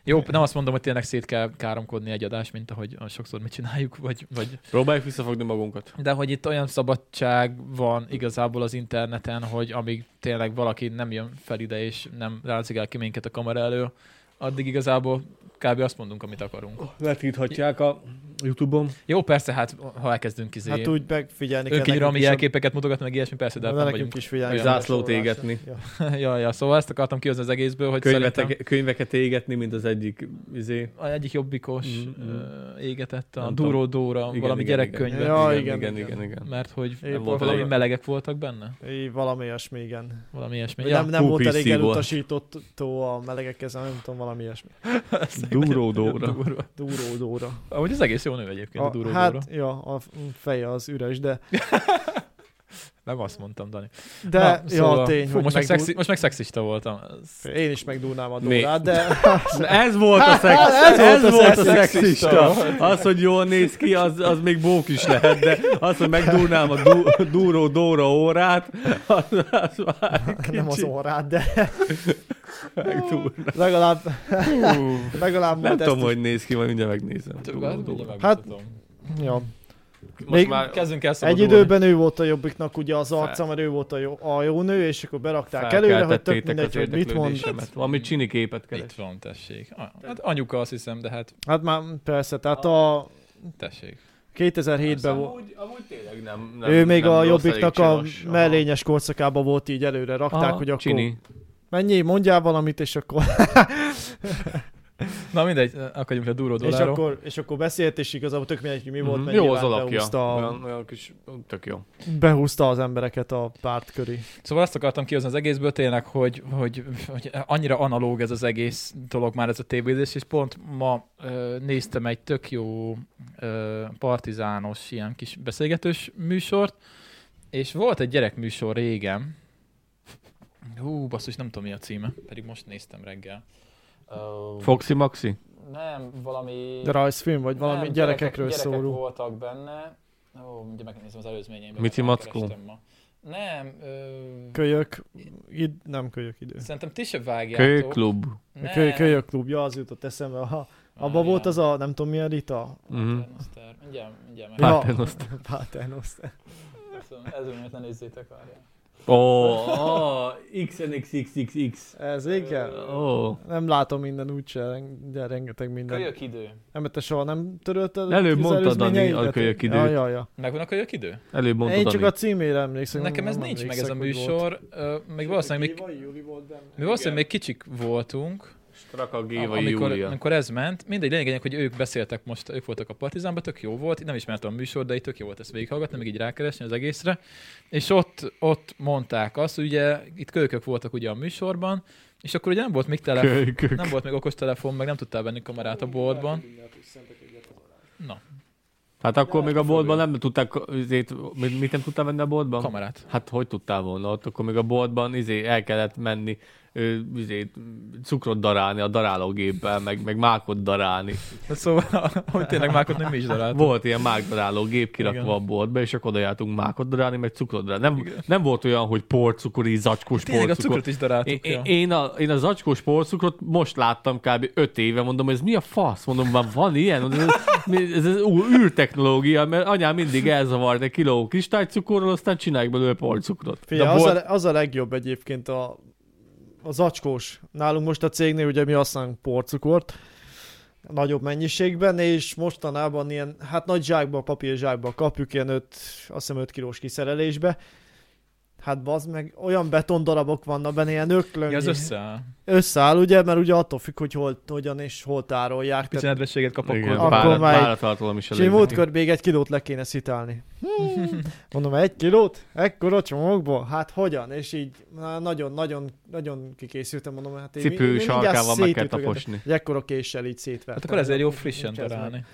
jó, nem azt mondom, hogy tényleg szét kell káromkodni egy adást, mint ahogy sokszor mi csináljuk, vagy, vagy Próbáljuk visszafogni magunkat. de hogy itt olyan szabadság van igazából az interneten, hogy amíg tényleg valaki nem jön fel ide, és nem rácigál ki minket a kamera elő, addig igazából kb. azt mondunk, amit akarunk. Letíthatják a Youtube-on. Jó, persze, hát ha elkezdünk izé, Hát úgy megfigyelni kell önkinyira, ami nekünk is a- jelképeket mutogatni, meg ilyesmi, persze, de hát nem vagyunk. is figyelni. zászlót sorolásra. égetni. Ja. ja, ja, szóval ezt akartam kihozni az egészből, hogy Könyvete, szerintem könyveket égetni, mint az egyik izé. a egyik jobbikos Mm, mm. mm, égetett a Duró Dóra, Igen, valami igen, gyerekkönyve, Igen, Ja, igen, igen, igen, igen. mert hogy volt valami melegek voltak benne, Így valami ilyesmi, igen. valami ilyesmi. Vagy Ja, nem, nem volt elég elutasítottó a melegek ezen, nem tudom, valami ilyesmi. Duró Dóra. Durva. Duró Dóra. Amúgy ez egész jó nő egyébként, a, a Duró hát, ja, a feje az üres, de Nem azt mondtam, Dani. De, Na, ja, szóval, tény, fú, most, meg szexi, most meg szexista voltam. Én is megdúlnám a? Dórát, de Ez volt a szex, Ez ez, volt a szexista. szexista. Az, hogy jól néz ki, az, az még bók is lehet, de az, hogy megdúrnám a du, duró Dóra órát, az, az már nem az órát, de megdúr. legalább, legalább Nem tudom, ezt hogy néz ki, majd mindjárt megnézem. Tök- Duró hát, Dóra. Most még- már Kezdünk el Egy időben ő volt a jobbiknak ugye az Fel. arca, mert ő volt a jó, a jó nő, és akkor berakták előre, hogy tök mindegy, hogy mit mond. Valami csini képet Itt keres. van, tessék. Ah, Hát anyuka azt hiszem, de hát Hát már persze, tehát a tessék. 2007-ben volt. Amúgy, amúgy tényleg nem, nem Ő még nem a jobbiknak a csinos. Aha. mellényes korszakában volt így előre rakták, Aha, hogy akkor Csini. mennyi, mondjál valamit, és akkor, Na mindegy, akadjunk le duró és dollárról. akkor, és akkor beszélt, és igazából tök mindegy, hogy mi volt, Mhm. mert Jó az alakja. behúzta, Olyan, olyan kis, tök jó. behúzta az embereket a párt köré. Szóval azt akartam kihozni az egészből tényleg, hogy, hogy, hogy annyira analóg ez az egész dolog már ez a tévézés, és pont ma ö, néztem egy tök jó ö, partizános ilyen kis beszélgetős műsort, és volt egy gyerekműsor régen, hú, basszus, nem tudom mi a címe, pedig most néztem reggel. Uh, Foxy Maxi? nem, valami... De rajzfilm, vagy valami nem, gyerekekről gyerekek, szóló. Gyerekek voltak benne. Ó, mindjárt megnézem az előzményeimben. Mici Mackó? Nem, ö, Kölyök, id, nem kölyök idő. szerintem ti se vágjátok. Kölyklub. Nem. Köly, kölyök klubja, az jutott eszembe. Ha, abba volt az a, nem tudom milyen Rita. Mhm. Paternoster. Mindjárt, mindjárt. Ja. Paternoster. Paternoster. Ez miért ne nézzétek, várjál. Ó, oh, XNXXXX. Ez igen. Ó. Nem látom minden úgyse, de rengeteg minden. Kölyök idő. Nem, te soha nem törölted Előbb az mondtad, Dani, a kölyök időt. Ja, ja, ja. Megvan a kölyök idő? Előbb mondtad, Én csak Dani. a címére emlékszem. Nekem ez nincs meg ez a műsor. Még valószínűleg még, mi valószínűleg még kicsik voltunk, Straka Géva amikor, Júlia. amikor ez ment. Mindegy, lényeg, hogy ők beszéltek most, ők voltak a Partizánban, tök jó volt. Nem ismertem a műsor, de így tök jó volt ezt végighallgatni, meg így rákeresni az egészre. És ott, ott mondták azt, hogy ugye itt kölykök voltak ugye a műsorban, és akkor ugye nem volt még telefon, nem volt még okostelefon, meg nem tudtál venni kamerát a boltban. Na, Hát akkor még a boltban nem tudták, izét, mit, mit nem tudtál venni a boltban? kamerát. Hát hogy tudtál volna ott? Akkor még a boltban izé, el kellett menni izé, cukrot darálni a darálógéppel, meg, meg mákot darálni. Szóval, hogy tényleg mákot nem mi is daráltunk. Volt ilyen mákdaráló gép kirakva Igen. a boltba, és akkor oda jártunk mákot darálni, meg cukrot darálni. Nem, nem volt olyan, hogy porcukor, így zacskós Tényleg a porcukor. cukrot is daráltuk. Én, ja. én, a, én a zacskós porcukrot most láttam kb. 5 éve, mondom, ez mi a fasz? Mondom, van, van ilyen? Mondom, Ez, ez, ez, ez űrtechnológia, mert anyám mindig elzavart egy kiló kristálycukorról, aztán csinálják belőle porcukrot. Figyelj, az, volt- a, az a legjobb egyébként a, a zacskós. Nálunk most a cégnél ugye mi használunk porcukort, nagyobb mennyiségben, és mostanában ilyen, hát nagy zsákba, papír zsákba kapjuk, ilyen 5, azt hiszem 5 kilós kiszerelésbe. Hát bazd meg, olyan betondarabok vannak benne, ilyen öklöngyi. Ja, az összeáll. Összeáll, ugye, mert ugye attól függ, hogy hol, hogyan és hol tárolják. Pici nedvességet kap Igen, akkor. Akkor párat, már egy- páratartalom is és én múltkor még egy kilót le kéne szitálni. Hmm. Mondom, egy kilót? Ekkora csomagból? Hát hogyan? És így na, nagyon, nagyon, nagyon kikészültem, mondom, hát én mi- Cipő mi- mindjárt sarkával meg kell taposni. Egy ekkora késsel így szétvettem. Hát akkor ezért jó frissen darálni.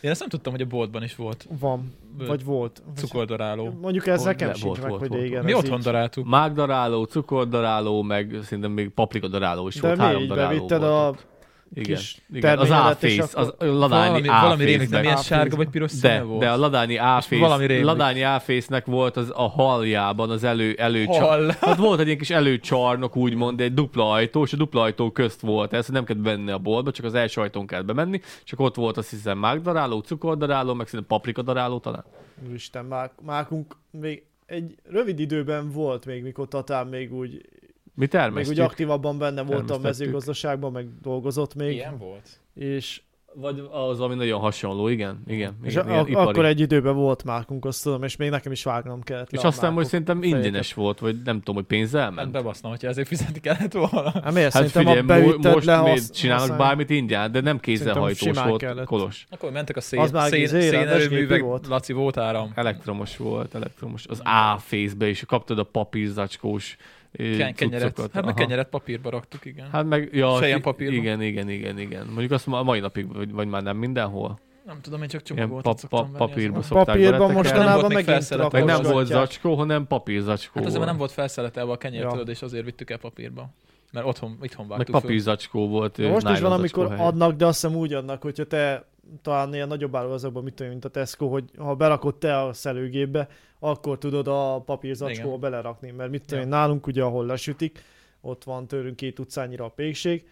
Én ezt nem tudtam, hogy a boltban is volt Van, vagy volt. cukordaráló. Mondjuk ez nekem sincs volt, meg, volt, hogy volt. régen Mi otthon így. daráltuk? Mágdaráló, cukordaráló, meg szerintem még paprikadaráló is De volt. Három mi így daráló bevitted volt. a. igen, kis igen. Az A-Face, az akkor- a ladányi Valami, valami rémlik, milyen A-Face. sárga vagy piros színe de, volt? de a ladányi valami A-Face, rémlik. ladányi A-Face-nek volt az a haljában az elő, előcsarnok. Hát volt egy ilyen kis előcsarnok, úgymond, egy dupla ajtó, és a dupla ajtó közt volt ez, nem kellett benni a boltba, csak az első ajtón kell bemenni, csak ott volt azt hiszem mágdaráló, cukordaráló, meg szerintem paprikadaráló talán. Úristen, már, márkunk még egy rövid időben volt még, mikor Tatán még úgy, Mi még úgy termesztjük. aktívabban benne volt a mezőgazdaságban, meg dolgozott még. Ilyen volt? És Vagy az, ami nagyon hasonló, igen. igen, És igen a, ilyen ipari. akkor egy időben volt márkunk, azt tudom, és még nekem is vágnom kellett. És aztán, hogy szerintem ingyenes volt, vagy nem tudom, hogy pénzzel Hát ment. bebaszna, hogyha ezért fizetni kellett volna. Hát miért? Hát figyelj, a mo- most le, miért hasz- csinálnak használ- bármit ingyen, de nem kézzelhajtós volt, kellett. kolos. Akkor mentek a Az szén, már szén, izé, szénerőművek, volt. Laci volt áram. Elektromos volt, elektromos. Az A-fészbe is kaptad a papírzacskós Ken- kenyeret. cuccokat. Hát meg Aha. kenyeret papírba raktuk, igen. Hát meg, ja, Sejjen i- papírba. igen, igen, igen, igen. Mondjuk azt ma a mai napig, vagy, vagy már nem mindenhol. Nem tudom, én csak csomagolt pap, venni. papírba szokták Papírban beletekerni. most nem mostanában megint felszelet, Meg nem volt zacskó, hanem papírzacskó Hát azért nem volt felszeletelve a kenyértől, Ja. és azért vittük el papírba. Mert otthon, itthon Meg vágtuk föl. papírzacskó volt. Na Most is van, zacskó amikor helyett. adnak, de azt hiszem úgy adnak, hogyha te talán ilyen nagyobb áruházakban, mit tudom, mint a Tesco, hogy ha berakod te a szelőgépbe, akkor tudod a papírzacskóba belerakni, mert mit tudom, Ja. nálunk ugye, ahol lesütik, ott van tőlünk két utcányira a pékség,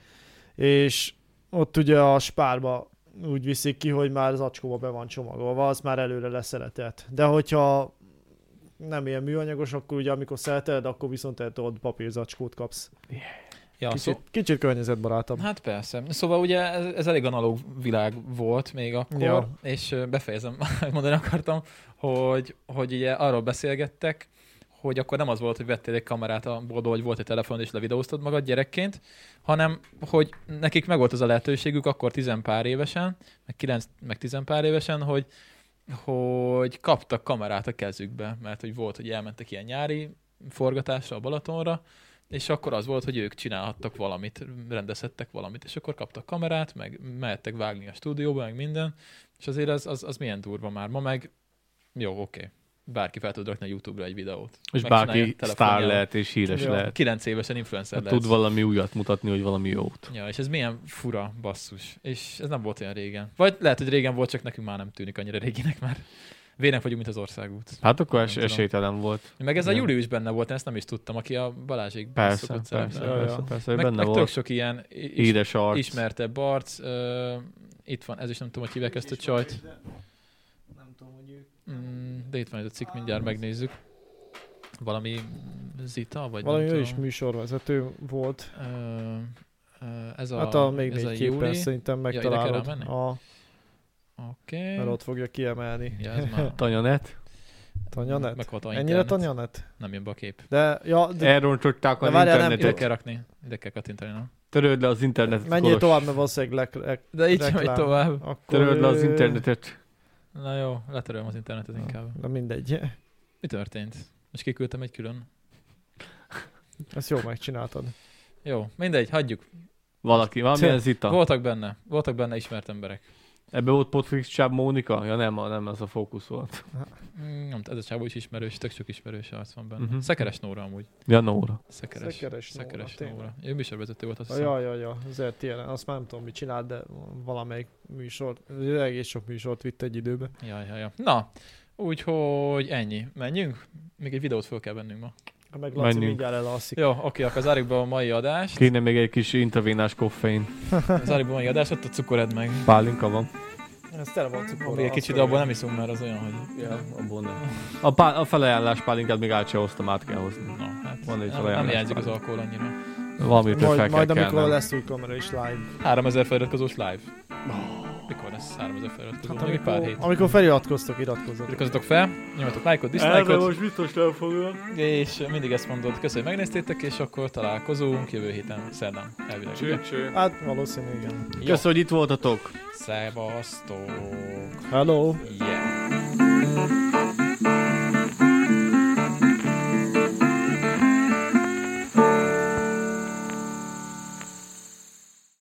és ott ugye a spárba úgy viszik ki, hogy már zacskóba be van csomagolva, az már előre leszeletelt. De hogyha nem ilyen műanyagos, akkor ugye amikor szeleteled, akkor viszont te ott papírzacskót kapsz. Ja, Kicsit, szó... kicsit környezetbarátabb. Hát persze. Szóval ugye ez, ez elég analóg világ volt még akkor, ja. És befejezem, mondani akartam, hogy, hogy ugye arról beszélgettek, hogy akkor nem az volt, hogy vettél egy kamerát a boltba, vagy volt egy telefon, és levideóztad magad gyerekként, hanem hogy nekik meg volt az a lehetőségük akkor tizenpár évesen, meg kilenc, meg tizenpár évesen, hogy hogy kaptak kamerát a kezükbe, mert hogy volt, hogy elmentek ilyen nyári forgatásra a Balatonra, és akkor az volt, hogy ők csinálhattak valamit, rendezhettek valamit, és akkor kaptak kamerát, meg mehettek vágni a stúdióba, meg minden, és azért az, az, az milyen durva már. Ma meg, jó, oké, bárki fel tud rakni a YouTube-ra egy videót. És bárki sztár lehet és híres Ja. lehet. Kilenc évesen influencer Hát lehet. tud valami újat mutatni, hogy valami jót. Ja, és ez milyen fura basszus. És ez nem volt olyan régen. Vagy lehet, hogy régen volt, csak nekünk már nem tűnik annyira réginek már. Vének vagyunk, mint az országút. Hát akkor es- esélytelen volt. Meg ez a. Júli is benne volt, én ezt nem is tudtam, aki a Balázsék Persze, szokott persze. Ja, ja. persze, persze, hogy Meg, benne meg tök volt. sok ilyen is, Édes arc. ismertebb arc. Uh, itt van, ez is nem tudom, hogy hívják ezt a csajt. Nem tudom, hogy ők... Mm, de itt van ez a cikk, mindjárt megnézzük. Valami Zita, vagy Valami nem ő tudom. is műsorvezető volt. Ö, ö, ez a, hát a még ez a négy képen Júli. szerintem ide kell megtalálod. rámenni? a, Oké. mert ott fogja kiemelni. Ja, ez már... Tanyanet. Tanyanet? Meg a Ennyire internet. tanyanet? Nem jön be a kép. De, ja, de Elrontották De az várjál, nem Ide internetet. kell rakni. Ide kell kattintani, nem? Töröld le az internetet. menjél Kolos. tovább, mert valószínűleg lek, De így sem megy Reklám. tovább. akkor... Töröld le az internetet. Na jó, letörölöm az internetet inkább. Na mindegy. Mi történt? És kiküldtem egy külön. Ezt jól megcsináltad. Jó, mindegy, hagyjuk. Valaki, valamilyen zita. Voltak benne, voltak benne ismert emberek. Ebbe volt Potfix Csáb Mónika? Ja nem, nem ez a fókusz volt. Nem, ez a csávó is ismerős, tök sok ismerős arc van benne. Uh-huh. Szekeres Nóra amúgy. Ja, Nóra. Szekeres, Szekeres Nóra, Szekeres tényleg. Nóra. Ő műsorvezető volt, azt hiszem. ja, ja, ja, az RTL, azt már nem tudom, mit csinált, de valamelyik műsort, egész sok műsort vitt egy időbe. Ja, ja, ja. Na, úgyhogy ennyi. Menjünk? Még egy videót föl kell vennünk ma. Ha meg Laci Menjünk. mindjárt elalszik. Jó, oké, akkor zárjuk be a mai adást. Kéne még egy kis intravénás koffein. Zárjuk be a mai adást, ott a cukored meg. Pálinka van. Ez tele van cukorral. Egy kicsit, de abból nem iszunk, mert az olyan, hogy... Ja, abból nem. A, pá- a felajánlás pálinkát még át sem hoztam, át kell hozni. Na, hát Van egy nem, nem hiányzik az alkohol annyira. Valamit fel Majd, kell majd amikor kelnem. lesz új kamera is live. 3000 feliratkozós live. Mikor lesz 3000 feliratkozó? Hát egy pár amikor, hét. amikor feliratkoztok, iratkozzatok. Iratkozzatok fel, nyomjatok lájkot, diszlájkot, most biztos nem fogom. és mindig ezt mondod, köszönjük, hogy megnéztétek, és akkor találkozunk jövő héten, szerdán, elvileg. ugye? Cső, Hát valószínű, igen. Jó, Köszönöm, hogy itt voltatok. szevasztok! Hello! Yeah!